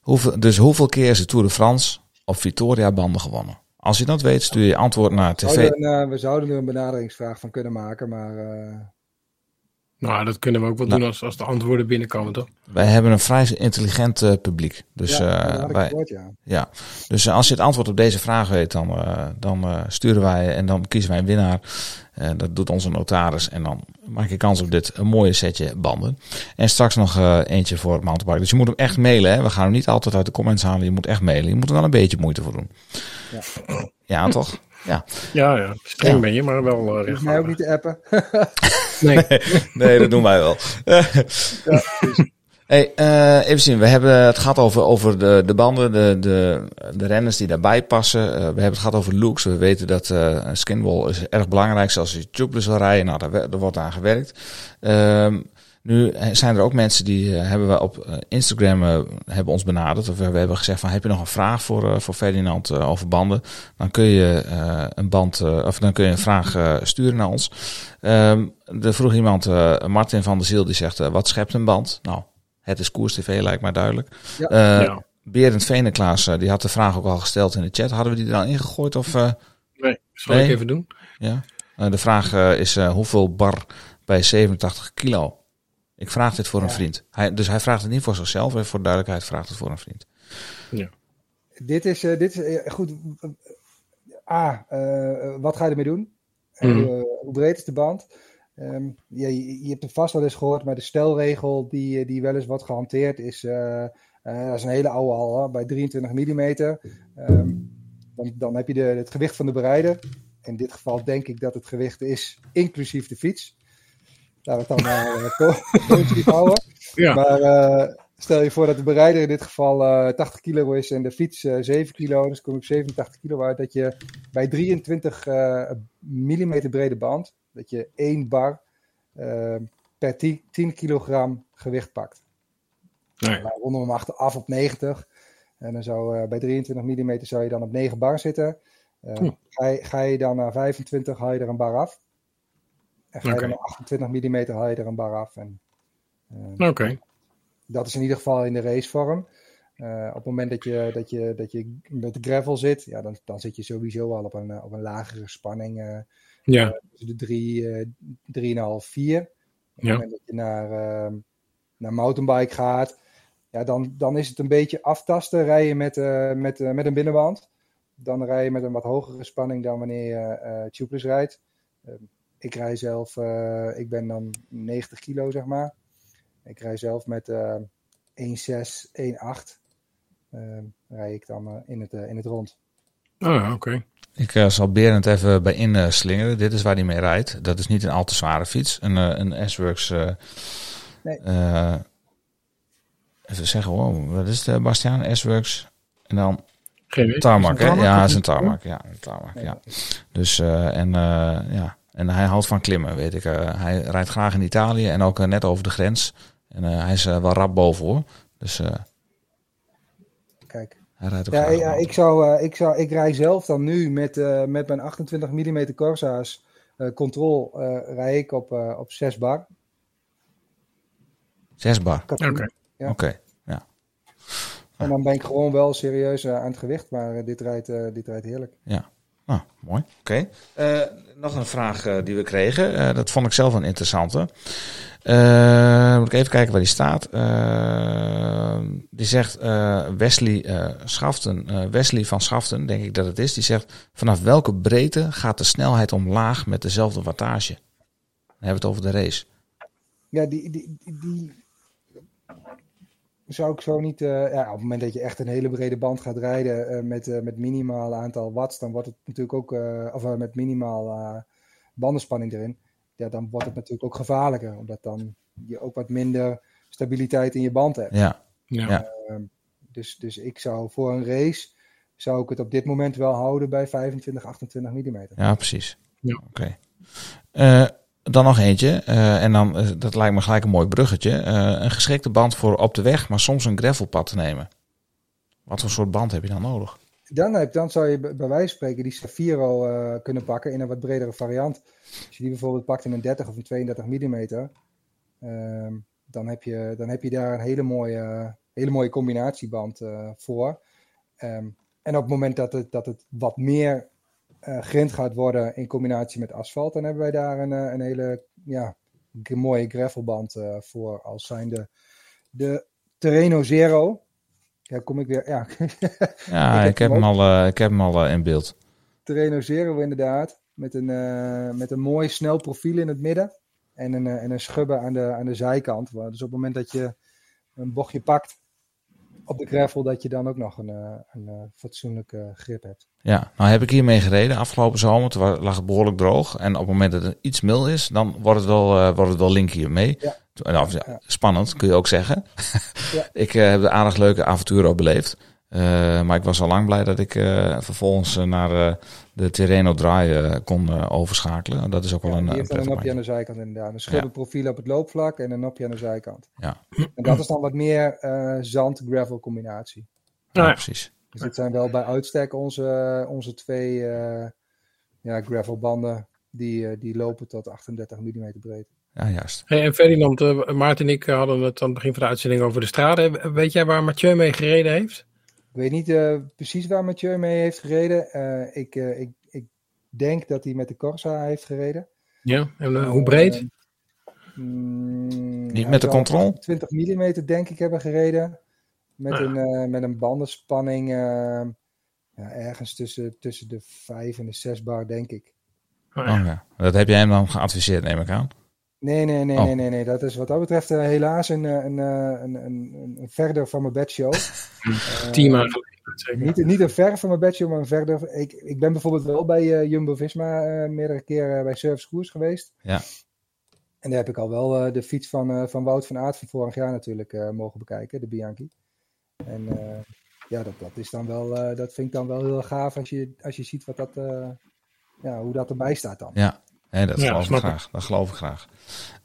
Hoeveel, dus hoeveel keer is de Tour de France op Victoria banden gewonnen? Als je dat weet, stuur je antwoord naar we tv. zouden, eh, we zouden er een benaderingsvraag van kunnen maken, maar eh, Nou, dat kunnen we ook wel Nou. doen als, als de antwoorden binnenkomen, toch? Wij hebben een vrij intelligent eh, publiek. Dus, ja, eh, wij, ja. ja. dus eh, als je het antwoord op deze vraag weet, dan, eh, dan eh, sturen wij en dan kiezen wij een winnaar. Dat doet onze notaris. En dan maak je kans op dit een mooie setje banden. En straks nog eh, eentje voor het mountainbike. Dus je moet hem echt mailen. Hè? We gaan hem niet altijd uit de comments halen. Je moet echt mailen. Je moet er wel een beetje moeite voor doen. Ja. Ja, toch? Ja. Ja, ja. Streng Ja. ben je, maar wel uh, Je hoeft mij ook niet te appen. Nee. Nee, dat doen wij wel. Hey, eh, even zien. We hebben het gehad over, over de, de banden, de, de, de renners die daarbij passen. Eh, we hebben het gehad over looks. We weten dat eh skinwall is erg belangrijk. Zoals je tubeless wil rijden, nou, daar wordt aan gewerkt. Ehm, nu zijn er ook mensen die eh, hebben we op eh, Instagram eh, hebben ons benaderd. Of we, we hebben gezegd van heb je nog een vraag voor, eh, voor Ferdinand eh, over banden? Dan kun je eh, een band eh, of dan kun je een vraag eh, sturen naar ons. Ehm er vroeg iemand, eh, Martin van der Ziel, die zegt eh, wat schept een band? Nou, het is Koers TV, lijkt mij duidelijk. Ja. Eh, Ja. Berend Veneklaas, eh, die had de vraag ook al gesteld in de chat. Hadden we die er al ingegooid? Of, eh, Nee, zal Nee. ik even doen? ja? Eh, de vraag eh, is eh, hoeveel bar bij 87 kilo. Ik vraag dit voor een Ja. vriend. Hij, dus hij vraagt het niet voor zichzelf, maar voor duidelijkheid vraagt het voor een vriend. Dit is, eh, dit is eh, goed. A, eh, wat ga je ermee doen? En, Mhm. eh, hoe breed is de band? Ehm, ja, je, je hebt het vast wel eens gehoord, maar de stelregel die, die wel eens wordt gehanteerd is, dat is een hele oude al, hè, bij 23 mm. dan, dan heb je de, het gewicht van de bereider. In dit geval denk ik dat het gewicht is inclusief de fiets. Laten we het dan maar eh, po- positief houden. Ja. Maar eh, stel je voor dat de bereider in dit geval eh, 80 kilo is en de fiets eh 7 kilo, dus kom ik 87 kilo uit, dat je bij 23 eh mm brede band, dat je één bar eh, per 10, 10 kilogram gewicht pakt. Nee. Wij ronden hem achter af op 90. En dan zou eh, bij 23 mm zou je dan op 9 bar zitten. Eh, Hm. ga, je, ga je dan naar 25, haal je er een bar af. En ga je dan naar 28 mm, haal je er een bar af. En, eh, Oké. dat is in ieder geval in de racevorm. Eh, op het moment dat je, dat je, dat je met de gravel zit, ja, dan, dan zit je sowieso al op een, op een lagere spanning. eh Ja. tussen de 3, eh 3,5, 4. Op het Ja. moment dat je naar, ehm, naar mountainbike gaat, ja, dan, dan is het een beetje aftasten. Rij je met, met, met een binnenband. Dan rij je met een wat hogere spanning dan wanneer je tubeless rijdt. Ik rij zelf, eh, ik ben dan 90 kilo zeg maar. Ik rij zelf met eh 1,6, 1,8. Ehm rij ik dan eh, in, het, eh, in het rond. Ah, oké. Ik eh, zal Berend even bij inslingeren. Dit is waar hij mee rijdt. Dat is niet een al te zware fiets. Een, eh, een S-Works... eh, Nee. eh, even zeggen, wow, wat is het, Bastiaan? S-Works. En dan Geen tarmac, hè? Ja, is een tarmac. Ja, een tarmac, ja. Dus, eh, en, eh, ja. En hij houdt van klimmen, weet ik. Eh, hij rijdt graag in Italië en ook eh, net over de grens. En eh, hij is wel rap boven, hoor. Dus eh, Kijk. hij rijdt ook Ja, graag ja ik, zou, eh, ik, zou, ik rij zelf dan nu met, eh, met mijn 28 mm Corsa's eh Control eh rij ik op, eh, op 6 bar. Zes bar. Oké. Ja. Oké. En dan ben ik gewoon wel serieus aan het gewicht, maar dit, rijdt, eh, dit rijdt heerlijk. Nou, mooi. Oké. Eh, nog een vraag eh, die we kregen. Eh, dat vond ik zelf een interessante. Eh, moet ik even kijken waar die staat. Die zegt eh, Wesley eh, Schaften, eh, Wesley van Schaften, denk ik dat het is. Die zegt: vanaf welke breedte gaat de snelheid omlaag met dezelfde wattage? Dan hebben we het over de race. Ja, die, die, die zou ik zo niet. eh, ja, op het moment dat je echt een hele brede band gaat rijden eh, met, eh, met minimaal aantal watts, dan wordt het natuurlijk ook. eh, of met minimaal eh, bandenspanning erin. Ja, dan wordt het natuurlijk ook gevaarlijker, omdat dan je ook wat minder stabiliteit in je band hebt. Ja, Ja. Ja. Dus, dus ik zou voor een race. Zou ik het op dit moment wel houden bij 25, 28 mm. ja precies. Ja. Oké. Eh, dan nog eentje. eh, en dan, eh, dat lijkt me gelijk een mooi bruggetje. Eh, een geschikte band voor op de weg, maar soms een gravelpad te nemen. Wat voor soort band heb je dan nodig? Dan, heb, dan zou je bij wijze van spreken die Safiro kunnen pakken in een wat bredere variant. Als je die bijvoorbeeld pakt in een 30 of een 32 mm, ehm, dan, heb je, dan heb je daar een hele mooie, hele mooie combinatieband voor. Ehm, en op het moment dat het, dat het wat meer grind gaat worden in combinatie met asfalt, dan hebben wij daar een, eh, een hele ja, mooie gravelband eh, voor als zijnde de Terreno Zero. Ja, kom ik weer. Ja, Ja, Ik heb hem al, eh, ik heb hem al eh, in beeld. Terreno Zero inderdaad. Met een, eh, met een mooi snel profiel in het midden. En een, eh, en een schubbe aan de, aan de zijkant. Dus op het moment dat je een bochtje pakt op de gravel, dat je dan ook nog een, eh, een eh, fatsoenlijke grip hebt. Ja, nou heb ik hiermee gereden afgelopen zomer. Toen lag het behoorlijk droog. En op het moment dat het iets mil is, dan wordt het wel, eh, wordt het wel link hier mee. Ja. Toen- nou, ja, Ja. Spannend, kun je ook zeggen. Ja. ik heb de aardig leuke avonturen ook beleefd. Eh, maar ik was al lang blij dat ik eh, vervolgens eh, naar eh, de Terreno Dry eh, kon overschakelen. Dat is ook wel Ja, een, die een heeft een nopje aan de zijkant inderdaad. Een profiel op het loopvlak en een nopje aan de zijkant. Ja. En dat is dan wat meer eh, zand-gravel combinatie. Ja, Nou ja. precies. Dus dit zijn wel bij uitstek onze, onze twee eh ja, gravelbanden. Die, die lopen tot 38 mm breed. Ja, juist. Hey, en Ferdinand, eh, Maarten en ik hadden het aan het begin van de uitzending over de straten. Weet jij waar Mathieu mee gereden heeft? Ik weet niet eh, precies waar Mathieu mee heeft gereden. Eh, ik, eh, ik, ik denk dat hij met de Corsa heeft gereden. Ja. En hoe breed? Mm, Niet met de zal control? 20 mm denk ik hebben gereden. Met, Ah. een, eh, met een bandenspanning eh, ja, ergens tussen, tussen de 5 en de 6 bar, denk ik. Oh, Oh, ja. Dat heb jij hem dan geadviseerd, neem ik aan. Nee, nee, nee, Oh. nee, nee, nee. Dat is wat dat betreft eh, helaas een, eh, een, eh, een, een, een verder van mijn bedshow. Team eigenlijk. Zeker. Niet, niet een ver van mijn bedshow, maar een verder. Ik, ik ben bijvoorbeeld wel bij Jumbo-Visma meerdere keren bij Service Koers geweest. Ja. En daar heb ik al wel de fiets van, van Wout van Aert van vorig jaar natuurlijk mogen bekijken, de Bianchi. En ja, dat, dat, is dan wel, dat vind ik dan wel heel gaaf als je, als je ziet wat dat, ja, hoe dat erbij staat dan. Ja, dat Ja, geloof ik graag. Dat geloof ik graag.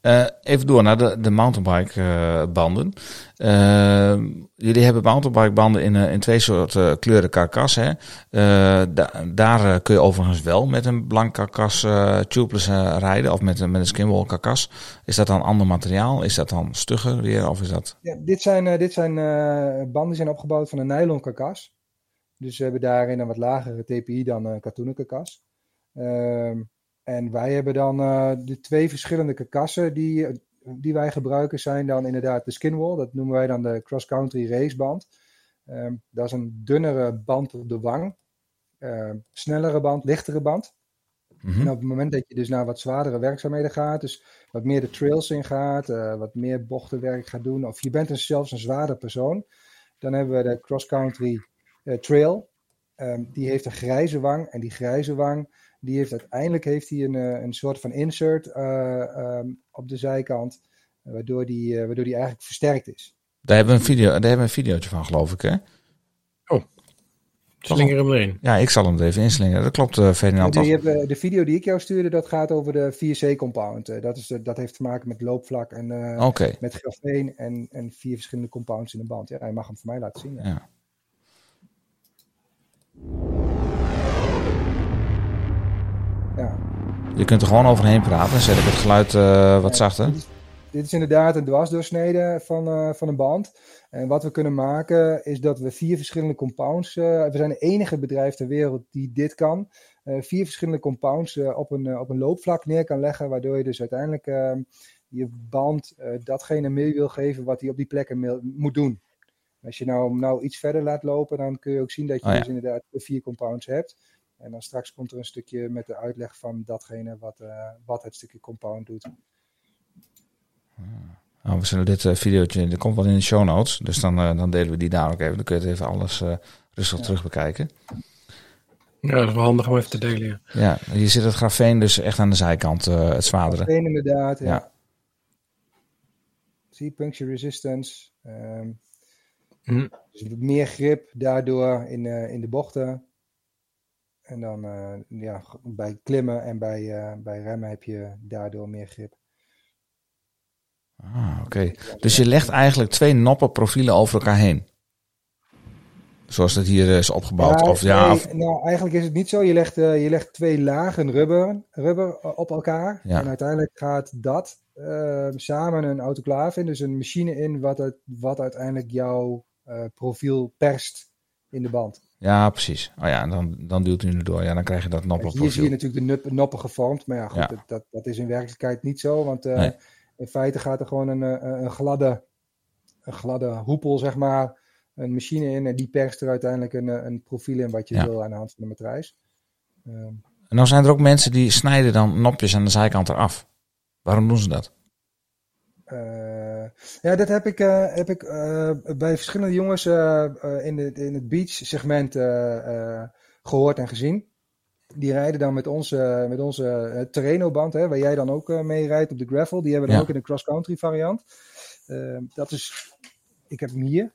Eh, even door naar de, de mountainbike eh, banden. Eh, jullie hebben mountainbike banden in, in twee soorten kleuren karkas. Hè? Eh, da- daar kun je overigens wel met een blank karkas tubeless eh, rijden. Of met, een- met een skinwall karkas. Is dat dan ander materiaal? Is dat dan stugger weer? Of is dat... Ja, dit zijn, eh, dit zijn eh, banden die zijn opgebouwd van een nylon karkas. Dus we hebben daarin een wat lagere TPI dan een katoenen karkas. En wij hebben dan eh, de twee verschillende karkassen die, die wij gebruiken zijn dan inderdaad de skinwall. Dat noemen wij dan de cross-country raceband. Ehm dat is een dunnere band op de wang. Ehm, snellere band, lichtere band. Mhm. En op het moment dat je dus naar wat zwaardere werkzaamheden gaat, dus wat meer de trails in gaat, eh, wat meer bochtenwerk gaat doen, of je bent dus zelfs een zwaarder persoon, dan hebben we de cross-country eh, trail. Ehm, die heeft een grijze wang en die grijze wang, die heeft uiteindelijk heeft die een, eh, een soort van insert eh, ehm, op de zijkant, eh, waardoor, die, eh, waardoor die eigenlijk versterkt is. Daar hebben we een video, daar hebben we een videootje van, geloof ik. Hè? Slinger hem erin. Ja, ik zal hem er even inslingeren. Dat klopt, Ferdinand. de, hebt, video die ik jou stuurde, dat gaat over de 4C-compound. Eh, dat, is de- dat heeft te maken met loopvlak en eh, met grafeen en, en vier verschillende compounds in de band. Ja, je mag hem voor mij laten zien. Ja. Ja. Ja. Je kunt er gewoon overheen praten. Dan zet ik het geluid eh, wat zachter. Dit is, dit is inderdaad een dwarsdoorsnede van, eh, van een band. En wat we kunnen maken is dat we vier verschillende compounds. eh, we zijn de enige bedrijf ter wereld die dit kan. vier verschillende compounds op, een, op een loopvlak neer kan leggen. Waardoor je dus uiteindelijk eh, je band datgene mee wil geven wat hij op die plekken moet doen. Als je nou, nou iets verder laat lopen, dan kun je ook zien dat je Oh ja. dus inderdaad vier compounds hebt. En dan straks komt er een stukje met de uitleg van datgene wat, eh, wat het stukje compound doet. Nou, we zullen dit eh, videootje, dat komt wel in de show notes. Dus dan, eh, dan delen we die daar ook even. Dan kun je het even alles eh, rustig Ja. terug bekijken. Ja, dat is wel handig om even te delen. Ja. Ja, hier zit het grafeen dus echt aan de zijkant, eh, het zwaardere. Grafeen inderdaad, ja. Ja. Zie, puncture resistance. dus meer grip daardoor in, eh, in de bochten. En dan eh, ja, bij klimmen en bij, eh, bij remmen heb je daardoor meer grip. Ah, oké. Dus je legt eigenlijk twee noppenprofielen over elkaar heen. Zoals het hier is opgebouwd. Ja, of, ja, of- nou, eigenlijk is het niet zo. Je legt, eh, je legt twee lagen rubber, rubber op elkaar. Ja. En uiteindelijk gaat dat eh, samen een autoclave in, dus een machine in, wat, het, wat uiteindelijk jouw profiel perst in de band. Ja, precies. Oh ja, en dan, dan duwt u nu door. Ja, dan krijg je dat Kijk, Hier zie je natuurlijk de nup- noppen gevormd, maar ja, goed, Ja. Dat, dat, dat is in werkelijkheid niet zo. Want eh, Nee. in feite gaat er gewoon een, eh, een, gladde, een gladde hoepel, zeg maar, een machine in en die perst er uiteindelijk een, eh, een profiel in wat je Ja. wil aan de hand van de matrijs. Ehm, En dan zijn er ook mensen die snijden dan nopjes aan de zijkant eraf. Waarom doen ze dat? Eh, ja, dat heb ik, eh, heb ik eh, bij verschillende jongens in, de, in het beach segment eh, eh, gehoord en gezien. Die rijden dan met onze, met onze Terreno-band, hè, waar jij dan ook mee rijdt op de gravel. Die hebben we dan ook in de cross-country variant. Eh, dat is, ik heb hem hier.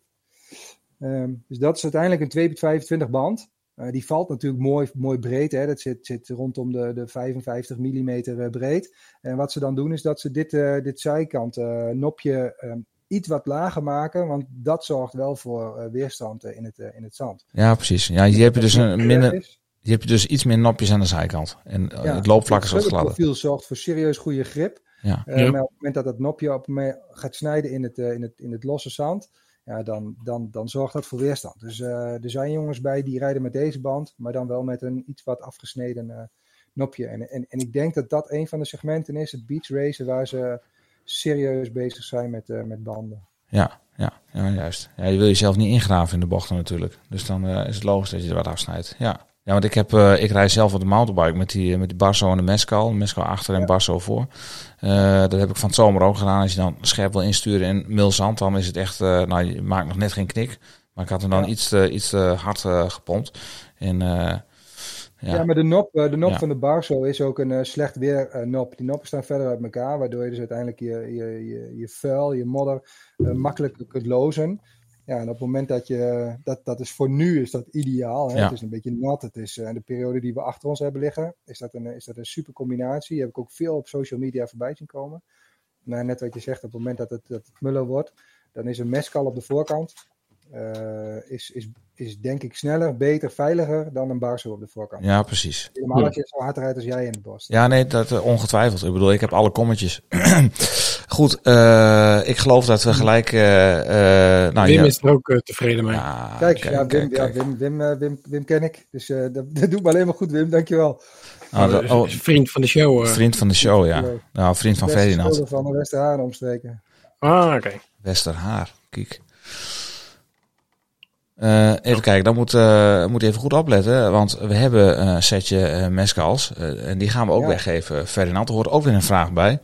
Ehm, dus dat is uiteindelijk een 2.25 band. Eh, die valt natuurlijk mooi, mooi breed. Hè. Dat zit, zit rondom de, de 55 mm breed. En wat ze dan doen is dat ze dit, eh, dit zijkant eh, nopje ehm, iets wat lager maken. Want dat zorgt wel voor eh, weerstand eh, in, het, eh, in het zand. Ja, precies. Ja, hier heb je dus, een Dat minder, je hebt dus iets meer nopjes aan de zijkant. En eh, ja, het loopvlak is wat Het gladder. profiel zorgt voor serieus goede grip. Ja. Eh. Maar op het moment dat het nopje op me gaat snijden in het, eh, in het, in het losse zand, ja, dan, dan, dan zorgt dat voor weerstand. Dus eh, er zijn jongens bij die rijden met deze band, maar dan wel met een iets wat afgesneden eh, nopje. En, en, en ik denk dat dat een van de segmenten is, het beach racen, waar ze serieus bezig zijn met, eh, met banden. Ja, ja, ja juist. Ja, je wil jezelf niet ingraven in de bochten natuurlijk. Dus dan is het logisch dat je er wat afsnijdt. Ja. Ja, want ik, heb, eh, ik rij zelf op de mountainbike met die, met die Barso en de Mescal. Mescal achter en Barso voor. Eh, dat heb ik van het zomer ook gedaan. Als je dan scherp wil insturen in milzand, dan is het echt... eh, nou, je maakt nog net geen knik. Maar ik had hem dan Ja. iets, te, iets te hard gepompt. En Ja, ja, maar de nop, de nop van de Barso is ook een slecht weer nop. Die noppen staan verder uit elkaar, waardoor je dus uiteindelijk je, je, je, je vuil, je modder makkelijker kunt lozen. Ja, en op het moment dat je, dat, dat is voor nu is dat ideaal. Hè? Ja. Het is een beetje nat. Het is eh, de periode die we achter ons hebben liggen. Is dat een, is dat een super combinatie. Heb ik ook veel op social media voorbij zien komen. Nou, net wat je zegt, op het moment dat het, dat het muller wordt, dan is een mescal op de voorkant. Eh, is, is, is denk ik sneller, beter, veiliger dan een Barso op de voorkant. ja, precies. Helemaal als je zo hard rijdt als jij in het bos. Ja, nee, dat eh, ongetwijfeld. Ik bedoel, ik heb alle kommetjes. Goed, eh, ik geloof dat we gelijk... nou, Wim ja, is er ook tevreden mee. Ja, Kijk, ja, Wim, kijk, ja, kijk. Wim, Wim, Wim, Wim ken ik. Dus eh, dat, dat doet me alleen maar goed, Wim. Dankjewel. Nou, dat- Oh, oh, is een vriend van de show. eh. vriend van de show, ja. Nou, vriend van Ferdinand. van de Westerhaan omstreken. Ah, oké. Westerhaar, kijk. Eh, even kijken, dan moet, eh moet je even goed opletten. Want we hebben een setje eh mescals. eh, en die gaan we ook Ja. weggeven. Ferdinand, er hoort ook weer een vraag bij.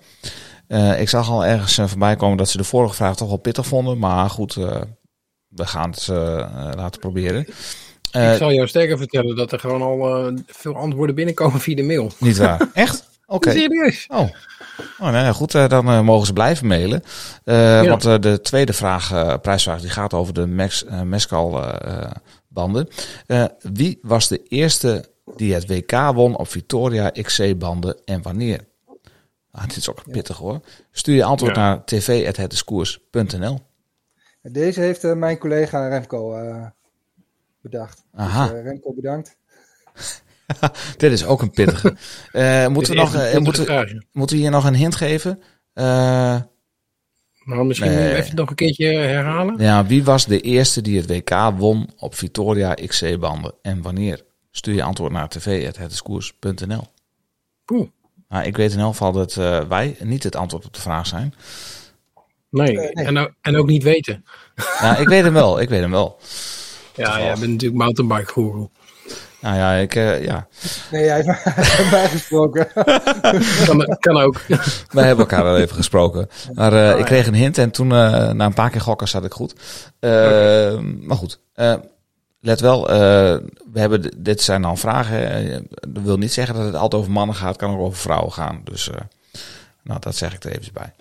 Eh, ik zag al ergens eh, voorbij komen dat ze de vorige vraag toch wel pittig vonden. Maar goed, eh, we gaan het eh, eh, laten proberen. Eh, ik zal jou sterker vertellen dat er gewoon al eh, veel antwoorden binnenkomen via de mail. Niet waar? Echt? Oké. Serieus? Oh. Oh, nou ja, goed, eh, dan eh, mogen ze blijven mailen. Eh, Want de tweede vraag, prijsvraag, die gaat over de Max, Mescal banden. Wie was de eerste die het WK won op Victoria XC banden en wanneer? Ah, dit is ook pittig hoor. Stuur je antwoord naar tv.hetdiscours.nl. Deze heeft mijn collega Remco bedacht. Aha, Dus, Remco, bedankt. dit is ook een pittige. Eh, moeten, we nog, eh, moeten, moeten we hier nog een hint geven? Eh, Maar misschien Nee. even nog een keertje herhalen. Ja, wie was de eerste die het WK won op Victoria XC-banden en wanneer? Stuur je antwoord naar tv.hetdiscours.nl. Poeh. Nou, ik weet in elk geval dat eh, wij niet het antwoord op de vraag zijn. Nee. Nee. En, ook, en ook niet weten. Ja, ik weet hem wel, ik weet hem wel. Ja, jij bent natuurlijk mountainbike guru. Nou ja, ik, eh, ja. Nee, hij heeft mij gesproken. Kan, kan ook. wij hebben elkaar wel even gesproken. Maar eh, ik kreeg een hint en toen, eh, na een paar keer gokken, zat ik goed. Maar goed, let wel, eh, we hebben, dit zijn dan vragen. Dat wil niet zeggen dat het altijd over mannen gaat, kan ook over vrouwen gaan. Dus eh, nou, dat zeg ik er even bij.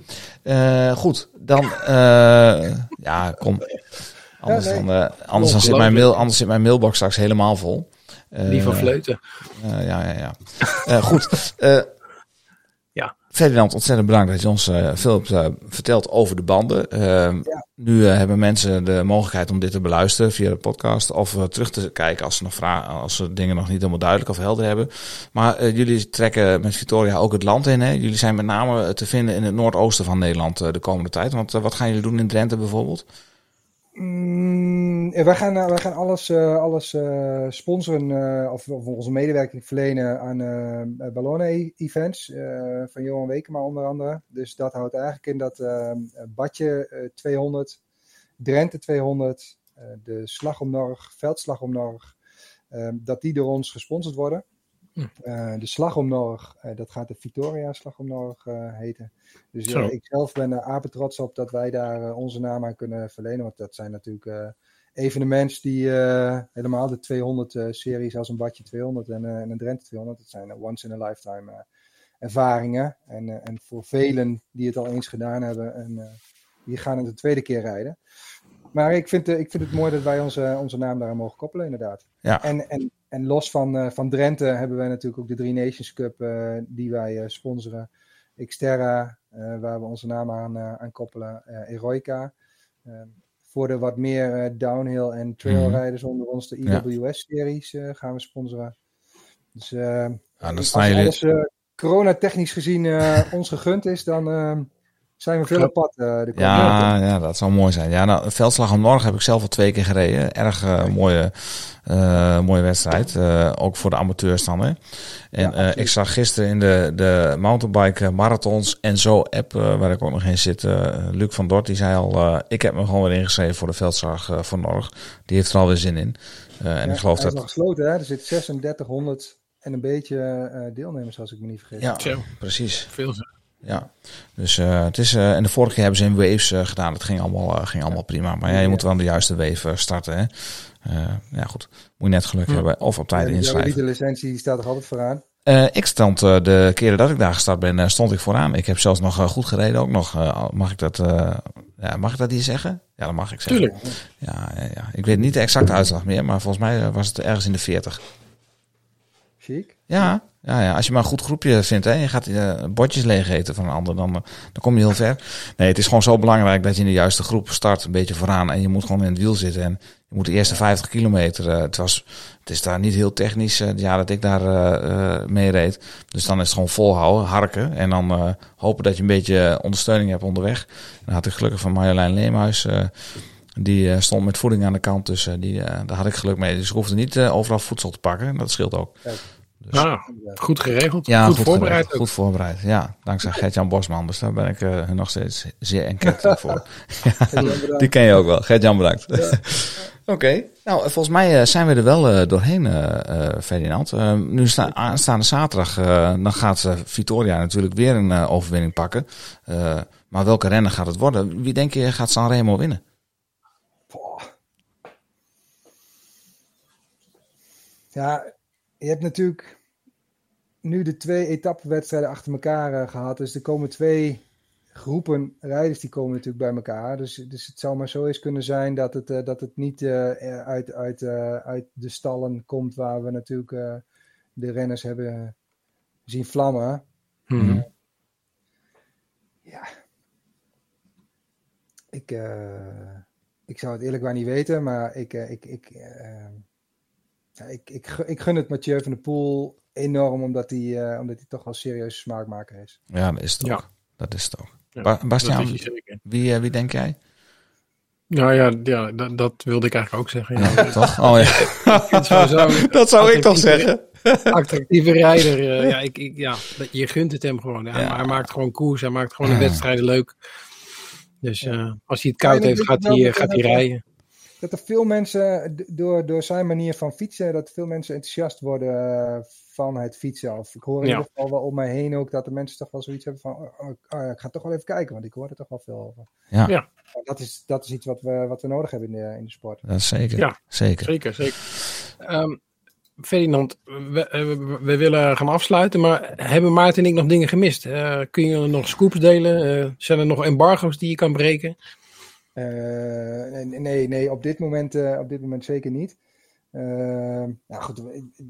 Eh, goed, dan, eh, ja, kom. Anders, Ja, nee. dan, eh, anders, dan zit mijn mail, anders zit mijn mailbox straks helemaal vol. Eh, Die van Vleuten. eh, ja, ja, ja. Eh, goed. eh, Ja. Ferdinand, ontzettend bedankt dat je ons eh, veel hebt eh, verteld over de banden. Eh, Nu eh, hebben mensen de mogelijkheid om dit te beluisteren via de podcast. Of eh, terug te kijken als ze, nog vragen, als ze dingen nog niet helemaal duidelijk of helder hebben. Maar eh, jullie trekken met Victoria ook het land in. Hè? Jullie zijn met name eh, te vinden in het noordoosten van Nederland eh, de komende tijd. Want eh, wat gaan jullie doen in Drenthe bijvoorbeeld? Mm, eh, wij, gaan, eh, wij gaan alles, eh, alles eh, sponsoren of, of onze medewerking verlenen aan ballonnen-events eh, van Johan Wekema onder andere. Dus dat houdt eigenlijk in dat Badje eh, 200, Drenthe 200, eh, de Slag om Norg, Veldslag om Norg, dat die door ons gesponsord worden. Eh, de Slag om Norg, eh, dat gaat de Victoria Slag om Norg eh, heten. Dus ik zelf ben er apen trots op dat wij daar onze naam aan kunnen verlenen. Want dat zijn natuurlijk evenements die helemaal de 200 eh, series als een Badje 200 en, en een Drenthe 200. Dat zijn once in a lifetime ervaringen. En, en voor velen die het al eens gedaan hebben en die gaan het de tweede keer rijden. Maar ik vind, eh, ik vind het mooi dat wij onze, onze naam daaraan mogen koppelen inderdaad. Ja. En, en, en los van, eh, van Drenthe hebben wij natuurlijk ook de Drie Nations Cup eh, die wij sponsoren. Xterra, waar we onze naam aan, aan koppelen. Eroica. Voor de wat meer downhill en trailrijders onder ons, de. IWS-series eh, gaan we sponsoren. Dus dan als corona-technisch gezien ons gegund is, dan, zijn we veel op pad uh, de komende Ja, ja, dat zou mooi zijn. Ja, nou, Veldslag om Norg heb ik zelf al twee keer gereden. Erg eh, mooie, eh, mooie wedstrijd. Eh, ook voor de amateurs dan. Hè. En Ja, eh, ik zag gisteren in de, de mountainbike marathons en zo app, waar ik ook nog in zit, Luc van Dort, die zei al, eh, ik heb me gewoon weer ingeschreven voor de Veldslag voor Norg. Die heeft er alweer zin in. Eh, en Ja, ik geloof hij is dat... nog gesloten, hè? Er zitten 3600 en een beetje eh, deelnemers, als ik me niet vergis. Ja, precies. Veel. Ja, dus eh, het is. eh, en de vorige keer hebben ze in waves eh, gedaan. Dat ging allemaal, ging allemaal prima. Maar ja, je moet wel aan de juiste wave starten. Hè? Ja, goed. Moet je net geluk Hm. hebben. Of op tijd inschrijven. de licentie staat er altijd vooraan. Ik stond de keren dat ik daar gestart ben, stond ik vooraan. Ik heb zelfs nog goed gereden ook nog. Mag ik dat? ja, mag ik dat hier zeggen? Ja, dat mag ik zeggen. Tuurlijk. Ja, ja, ja. Ik weet niet de exacte uitslag meer, maar volgens mij was het ergens in de 40. Chic. Ja, ja, ja, als je maar een goed groepje vindt hè, en je gaat eh, bordjes leeg eten van een ander, dan, eh, dan kom je heel ver. Nee, het is gewoon zo belangrijk dat je in de juiste groep start, een beetje vooraan. En je moet gewoon in het wiel zitten. En je moet de eerste 50 kilometer, eh, het, was, het is daar niet heel technisch, jaar dat ik daar eh, eh, mee reed. Dus dan is het gewoon volhouden, harken. En dan eh, hopen dat je een beetje ondersteuning hebt onderweg. Dan had ik gelukkig van Marjolein Leemhuis... eh, die stond met voeding aan de kant, dus eh, die, daar had ik geluk mee. Dus ik hoefde niet overal voedsel te pakken. Dat scheelt ook. Dus- Ah, goed geregeld. ja, goed, goed, voorbereid. geregeld. Goed voorbereid, ja. Dankzij Gert-Jan Bosman. Dus daar ben ik eh, nog steeds zeer enquête voor. Die ken je ook wel. Gert-Jan bedankt. Oké. Nou, volgens mij eh, zijn we er wel eh, doorheen, eh, eh, Ferdinand. Eh, nu sta, aanstaande zaterdag, eh, dan gaat eh, Vitoria natuurlijk weer een eh, overwinning pakken. Eh, maar welke renner gaat het worden? Wie denk je gaat Sanremo winnen? Boah. Ja, je hebt natuurlijk nu de twee etappenwedstrijden achter elkaar eh, gehad. Dus er komen twee groepen rijders die komen natuurlijk bij elkaar. Dus, dus het zou maar zo eens kunnen zijn dat het, eh, dat het niet eh, uit, uit, uit de stallen komt waar we natuurlijk de renners hebben zien vlammen. Mhm. Ja. Ik, ik zou het eerlijk waar niet weten, maar ik, ik, ik, ja, ik, ik, ik gun het Mathieu van der Poel enorm, omdat hij, eh, omdat hij toch wel een serieuze smaakmaker is. Ja, dat is het ook. Ja. Dat is het ook. Ja, Ba- Bastiaan, wie, eh, wie denk jij? Nou ja, ja dat, dat wilde ik eigenlijk ook zeggen. Ja. Ja, toch? Oh ja. Dat zou ik toch attractieve- zeggen. Actieve rijder. eh, ja, ik, ik, ja, je gunt het hem gewoon. Hij, Ja. hij maakt gewoon koers. Hij maakt gewoon de wedstrijden leuk. Dus eh, als hij het koud heeft, gaat hij, gaat hij rijden. Dat er veel mensen, door, door zijn manier van fietsen, dat veel mensen enthousiast worden eh, van het fietsen. Of ik hoor in Ja. ieder geval wel om mij heen ook dat de mensen toch wel zoiets hebben van, oh, oh, oh ik ga toch wel even kijken, want ik hoor er toch wel veel over. Ja. Ja. En Dat is, dat is iets wat we, wat we nodig hebben in de, in de sport. Dat is zeker. Ja. Zeker. Zeker, zeker. Ehm, Ferdinand, we, eh, we, we willen gaan afsluiten, maar hebben Maarten en ik nog dingen gemist? Eh, kun je nog scoops delen? Eh, zijn er nog embargo's die je kan breken? Eh, nee, nee, op dit moment, eh, op dit moment zeker niet. Eh, nou goed,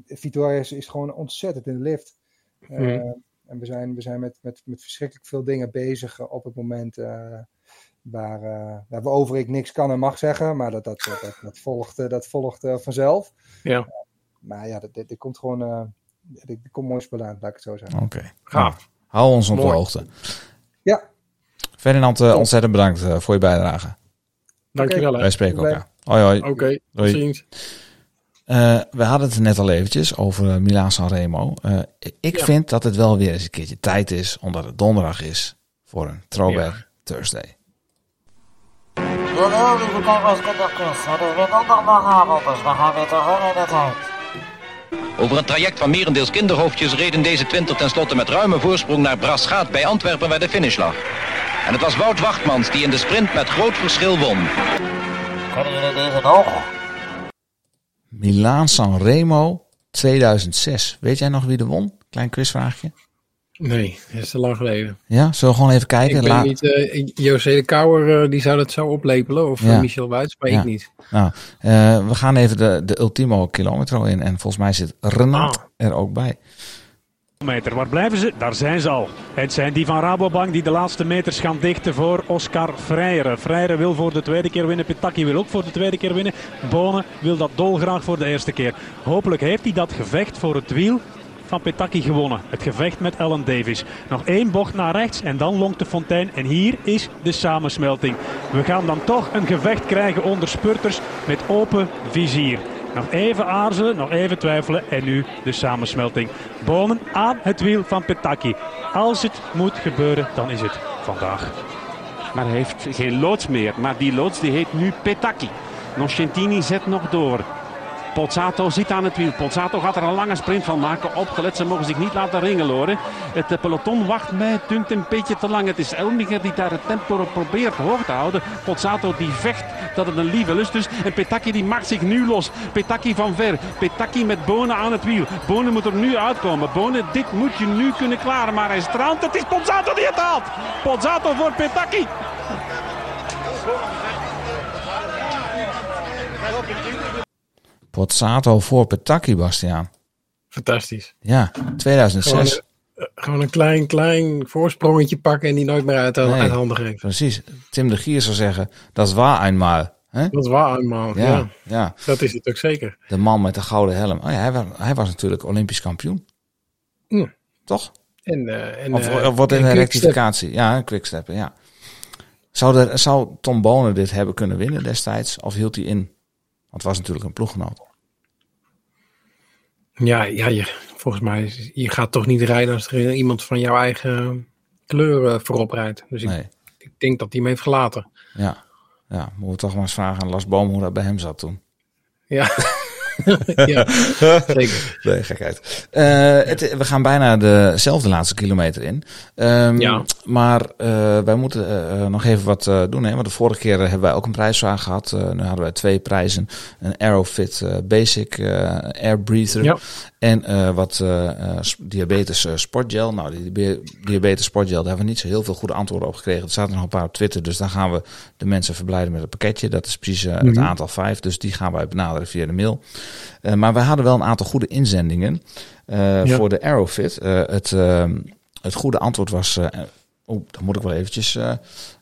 Vitoria is, is gewoon ontzettend in de lift. Eh, Mhm. En we zijn, we zijn met, met, met verschrikkelijk veel dingen bezig op het moment eh, waar, waar waarover ik niks kan en mag zeggen. Maar dat, dat, dat, dat, dat volgt, dat volgt vanzelf. Ja. Maar ja, dit, dit, komt gewoon, eh dit, dit komt mooi spul aan, laat ik het zo zeggen. Oké. Gaaf. Nou, hou ons op de hoogte. Ja, Ferdinand, eh, ontzettend bedankt eh, voor je bijdrage. Dankjewel. hè. Wij spreken Oké. elkaar. Hoi hoi. Oké, ziens. Eh, we hadden het net al eventjes over uh, Milaan Sanremo. Eh, ik Ja. vind dat het wel weer eens een keertje tijd is, omdat het donderdag is, voor een Throwback Thursday. Jawel, lieve kijkers, Het is weer donderdagavond, dus we gaan weer terug in de tijd. Over een traject van merendeels kinderhoofdjes reden deze twintig tenslotte met ruime voorsprong naar Braschaat bij Antwerpen waar de finish lag. En het was Wout Wachtmans die in de sprint met groot verschil won. Kunnen jullie deze nog? Milaan Sanremo 2006. Weet jij nog wie er won? Klein quizvraagje. Nee, dat is te lang geleden. Ja, zullen we gewoon even kijken? Ik ben niet, eh, José de Kouwer, eh, die zou dat zo oplepelen. Of eh, Ja. Michel Wuits, maar Ja. ik niet. Nou, eh, we gaan even de, de ultimo kilometro in. En volgens mij zit Renat Ah. er ook bij. Meter. Waar blijven ze? Daar zijn ze al. Het zijn die van Rabobank die de laatste meters gaan dichten voor Oscar Freire. Freire wil voor de tweede keer winnen. Pitaki wil ook voor de tweede keer winnen. Bonen wil dat dolgraag voor de eerste keer. Hopelijk heeft hij dat gevecht voor het wiel van Petaki gewonnen. Het gevecht met Ellen Davis. Nog één bocht naar rechts en dan longt de fontein. En hier is de samensmelting. We gaan dan toch een gevecht krijgen onder spurters met open vizier. Nog even aarzelen, nog even twijfelen en nu de samensmelting. Bonen aan het wiel van Petaki. Als het moet gebeuren, dan is het vandaag. Maar hij heeft geen loods meer. Maar die loods die heet nu Petaki. Nocentini zet nog door. Pozzato zit aan het wiel. Pozzato gaat er een lange sprint van maken. Opgelet, ze mogen zich niet laten ringelen hoor. Het eh, peloton wacht mij, dunkt een beetje te lang. Het is Elmiger die daar het tempo probeert hoog te houden. Pozzato die vecht dat het een lieve lust is. En Petaki die maakt zich nu los. Petaki van ver. Petaki met Bonen aan het wiel. Bonen moet er nu uitkomen. Bonen, dit moet je nu kunnen klaren. Maar hij straalt. Het is Pozzato die het haalt. Pozzato voor Petaki. Pozzato voor Petaki, Bastiaan. Fantastisch. Ja, 2006. Gewoon, eh, gewoon een klein, klein voorsprongetje pakken en die nooit meer uit, Nee. uit handen geven. Precies. Tim de Gier zou zeggen, dat is waar eenmaal. Hè? Dat is waar, eenmaal. Ja, Ja. ja. dat is het ook zeker. De man met de gouden helm. Oh ja, hij, was, hij was natuurlijk Olympisch kampioen. Hm. Toch? En, eh, en, Of, eh, of wordt in en een rectificatie. Ja, een quicksteppen, ja. Zou, er, zou Tom Bonen dit hebben kunnen winnen destijds? Of hield hij in? Want het was natuurlijk een ploeggenoot. Ja, ja je, volgens mij, je gaat toch niet rijden als er iemand van jouw eigen kleur eh, voorop rijdt. Dus ik, Nee. ik denk dat hij hem heeft gelaten. Ja. Ja, moeten we toch maar eens vragen aan Las Boom hoe dat bij hem zat toen. Ja, ja zeker. Nee, gekheid. Eh, het, we gaan bijna dezelfde laatste kilometer in. Ehm, Ja. Maar eh, wij moeten eh, nog even wat doen. Hè? Want de vorige keer hebben wij ook een prijsvraag gehad. Eh, nu hadden wij twee prijzen. Een Aerofit Basic Air Breather. Ja. En wat diabetes sportgel. Nou, die diabe- diabetes sportgel, daar hebben we niet zo heel veel goede antwoorden op gekregen. Er zaten nog een paar op Twitter. Dus daar gaan we de mensen verblijden met het pakketje. Dat is precies het Mhm. aantal vijf. Dus die gaan wij benaderen via de mail. Eh, maar wij hadden wel een aantal goede inzendingen eh, Ja. voor de Aerofit. Eh, het, het goede antwoord was... oh, dan moet ik wel eventjes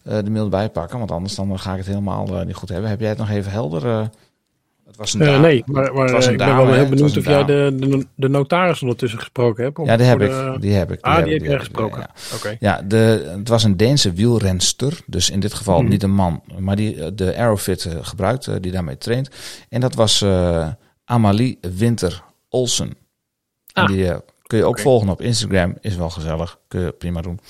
de mail erbij pakken. Want anders dan ga ik het helemaal niet goed hebben. Heb jij het nog even helder? het was een dame. nee, maar, maar ik ben wel heel benieuwd of jij de, de, de notaris ondertussen gesproken hebt. om- Ja, die heb, ik, die heb ik. ah, heb die heb je ik, gesproken. ja. Ja, de, het was een Deense wielrenster. Dus in dit geval Hmm. niet een man, maar die de Aerofit gebruikt, die daarmee traint. En dat was Amalie Winter Olsen. En Ah. die eh, kun je ook volgen op Instagram. Is wel gezellig. Kun je prima doen.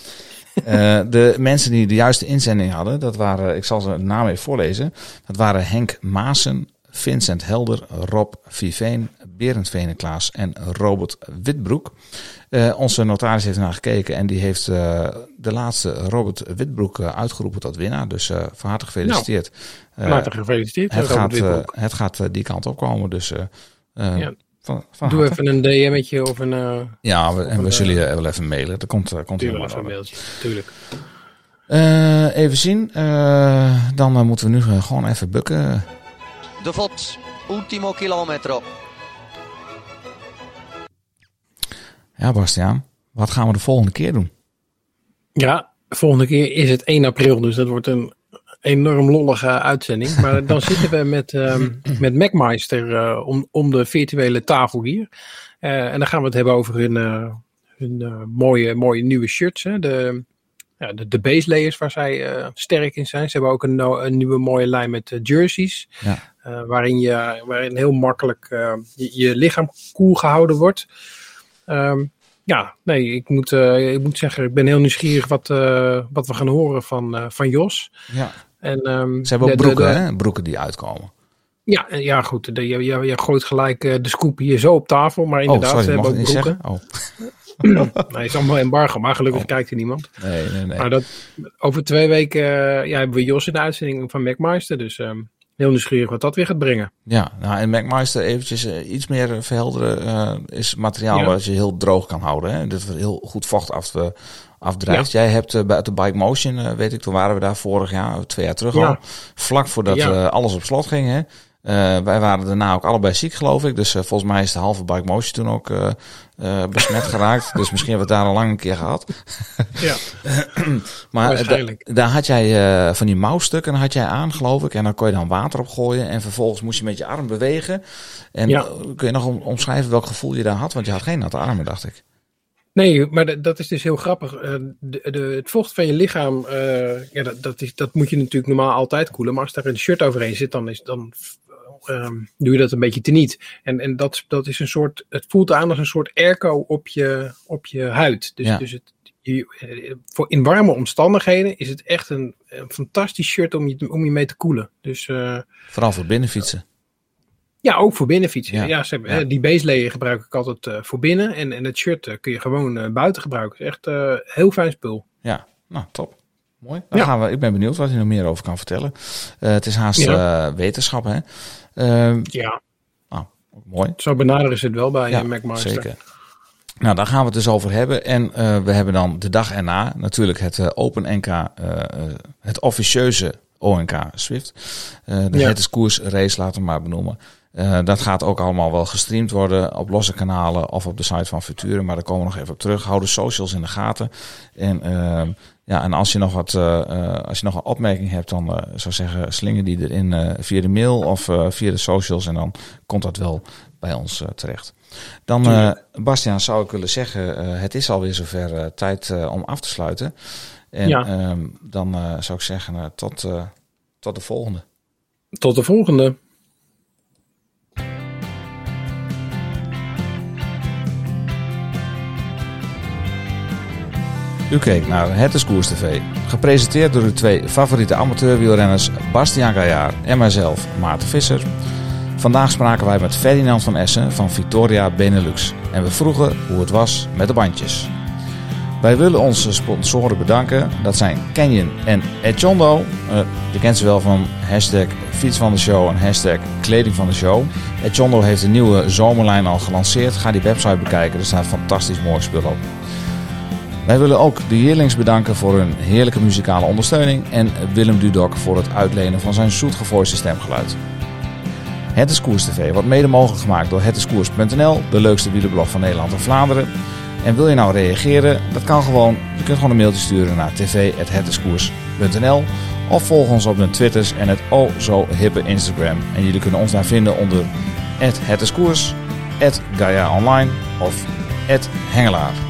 Eh, de mensen die de juiste inzending hadden, dat waren, ik zal ze naam even voorlezen. Dat waren Henk Maassen, Vincent Helder, Rob Viveen, Berend Veneklaas en Robert Witbroek. Eh, onze notaris heeft naar gekeken en die heeft eh, de laatste Robert Witbroek eh, uitgeroepen tot winnaar. Dus eh van harte gefeliciteerd. Van Eh, harte gefeliciteerd. het, gaat, het gaat die kant op komen. Dus eh, eh, Ja. van, van Doe harte. even een DM'tje of een... Ja, we, en we zullen je wel even mailen. Dat komt, komt helemaal even een mailtje, tuurlijk. Eh, even zien. Eh, dan moeten we nu gewoon even bukken. De Vos, ultimo kilometro. Ja, Bastiaan. Wat gaan we de volgende keer doen? Ja, volgende keer is het 1 april, dus dat wordt een enorm lollige uitzending. Maar dan zitten we met, ehm met MacMeister eh, om, om de virtuele tafel hier. Eh, en dan gaan we het hebben over hun, eh, hun eh, mooie, mooie nieuwe shirts. Hè? De, ja, de, de base layers waar zij eh, sterk in zijn. Ze hebben ook een, no- een nieuwe mooie lijn met jerseys. Ja. Eh, waarin, je, waarin heel makkelijk eh, je, je lichaam koel gehouden wordt. Ehm, ja, nee, ik moet, eh, ik moet zeggen, ik ben heel nieuwsgierig wat, wat we gaan horen van, van Jos. Ja. En, ehm, Ze hebben ook de- broeken, de- hè? Broeken die uitkomen. Ja, ja, goed. De, je, je, je gooit gelijk de scoop hier zo op tafel. Maar inderdaad, oh, ze hebben ook broeken. Oh. nee, is allemaal embargo, maar gelukkig Oh. kijkt er niemand. Nee, nee, nee. Maar dat, over twee weken ja, hebben we Jos in de uitzending van MacMeister. Dus ehm, heel nieuwsgierig wat dat weer gaat brengen. Ja, nou, en MacMeister eventjes eh, iets meer verhelderen eh, is materiaal Ja. wat je heel droog kan houden. Hè? Dat heel goed vocht af, eh, afdrijft. Jij hebt eh, bij de Bike Motion, eh, weet ik, toen waren we daar vorig jaar, twee jaar terug Ja. al. Vlak voordat eh, alles op slot ging, hè? Eh, wij waren daarna ook allebei ziek, geloof ik. Dus eh, volgens mij is de halve Bike Motion toen ook eh, besmet geraakt. Dus misschien hebben we het daar al lang een keer gehad. Ja, maar daar had jij van die mouwstukken had jij aan, geloof ik. En dan kon je dan water op gooien. En vervolgens moest je met je arm bewegen. En Ja. kun je nog om- omschrijven welk gevoel je daar had? Want je had geen natte armen, dacht ik. Nee, maar dat- is dus heel grappig. De, de, het vocht van je lichaam, ja, dat, dat, is, dat moet je natuurlijk normaal altijd koelen. Maar als daar een shirt overheen zit, dan, is, dan ehm, doe je dat een beetje teniet. En, en dat, dat is een soort, het voelt aan als een soort airco op je, op je huid. Dus, Ja. dus het, je, eh, voor in warme omstandigheden is het echt een, een fantastisch shirt om je, om je mee te koelen. Dus eh, Vooral voor binnenfietsen. ja, ook voor binnenfietsen. Ja. Ja, ze hebben, Ja. eh, die baselayer gebruik ik altijd voor binnen. En, en het shirt kun je gewoon buiten gebruiken. Het is echt eh, heel fijn spul. Ja, nou top. Mooi. Dan Ja. gaan we, ik ben benieuwd wat hij nog meer over kan vertellen. Eh, het is haast Ja. eh, wetenschap, hè? Ehm, Ja, nou, ook mooi. zo benaderen ze het wel bij Ja, ja, McMaster. zeker. Nou, daar gaan we het dus over hebben. En eh, we hebben dan de dag erna natuurlijk het eh, Open NK, eh, eh, het officieuze ONK Swift. Eh, de Ja. Het is koers race, laten we maar benoemen. Eh, dat gaat ook allemaal wel gestreamd worden op losse kanalen of op de site van Futuren. Maar daar komen we nog even op terug. Hou de socials in de gaten. En, ehm, ja, en als je nog wat, eh, eh, als je nog een opmerking hebt, dan eh, zou zeggen, slinger die erin via de mail of via de socials. En dan komt dat wel bij ons terecht. Dan, Bastiaan, zou ik willen zeggen, het is alweer zover tijd om af te sluiten. En Ja. ehm, dan zou ik zeggen, tot, tot de volgende. Tot de volgende. U keek naar Het is Koers TV. Gepresenteerd door uw twee favoriete amateurwielrenners Bastiaan Gaillard en mijzelf, Maarten Visser. Vandaag spraken wij met Ferdinand van Essen van Victoria Benelux. En we vroegen hoe het was met de bandjes. Wij willen onze sponsoren bedanken. Dat zijn Canyon en Echondo. Eh, je kent ze wel van hashtag fiets van de show en hashtag kleding van de show. Echondo heeft een nieuwe zomerlijn al gelanceerd. Ga die website bekijken, er staat fantastisch mooi spul op. Wij willen ook de Yearlings bedanken voor hun heerlijke muzikale ondersteuning en Willem Dudok voor het uitlenen van zijn zoetgevoiste stemgeluid. Het is Koers TV wordt mede mogelijk gemaakt door hetiskoers.nl, de leukste wielerblog van Nederland en Vlaanderen. En wil je nou reageren? Dat kan gewoon. Je kunt gewoon een mailtje sturen naar tv.hetiskoers.nl of volg ons op de Twitters en het oh zo hippe Instagram. En jullie kunnen ons daar vinden onder @hetiskoers, @gaia online of @hengelaar.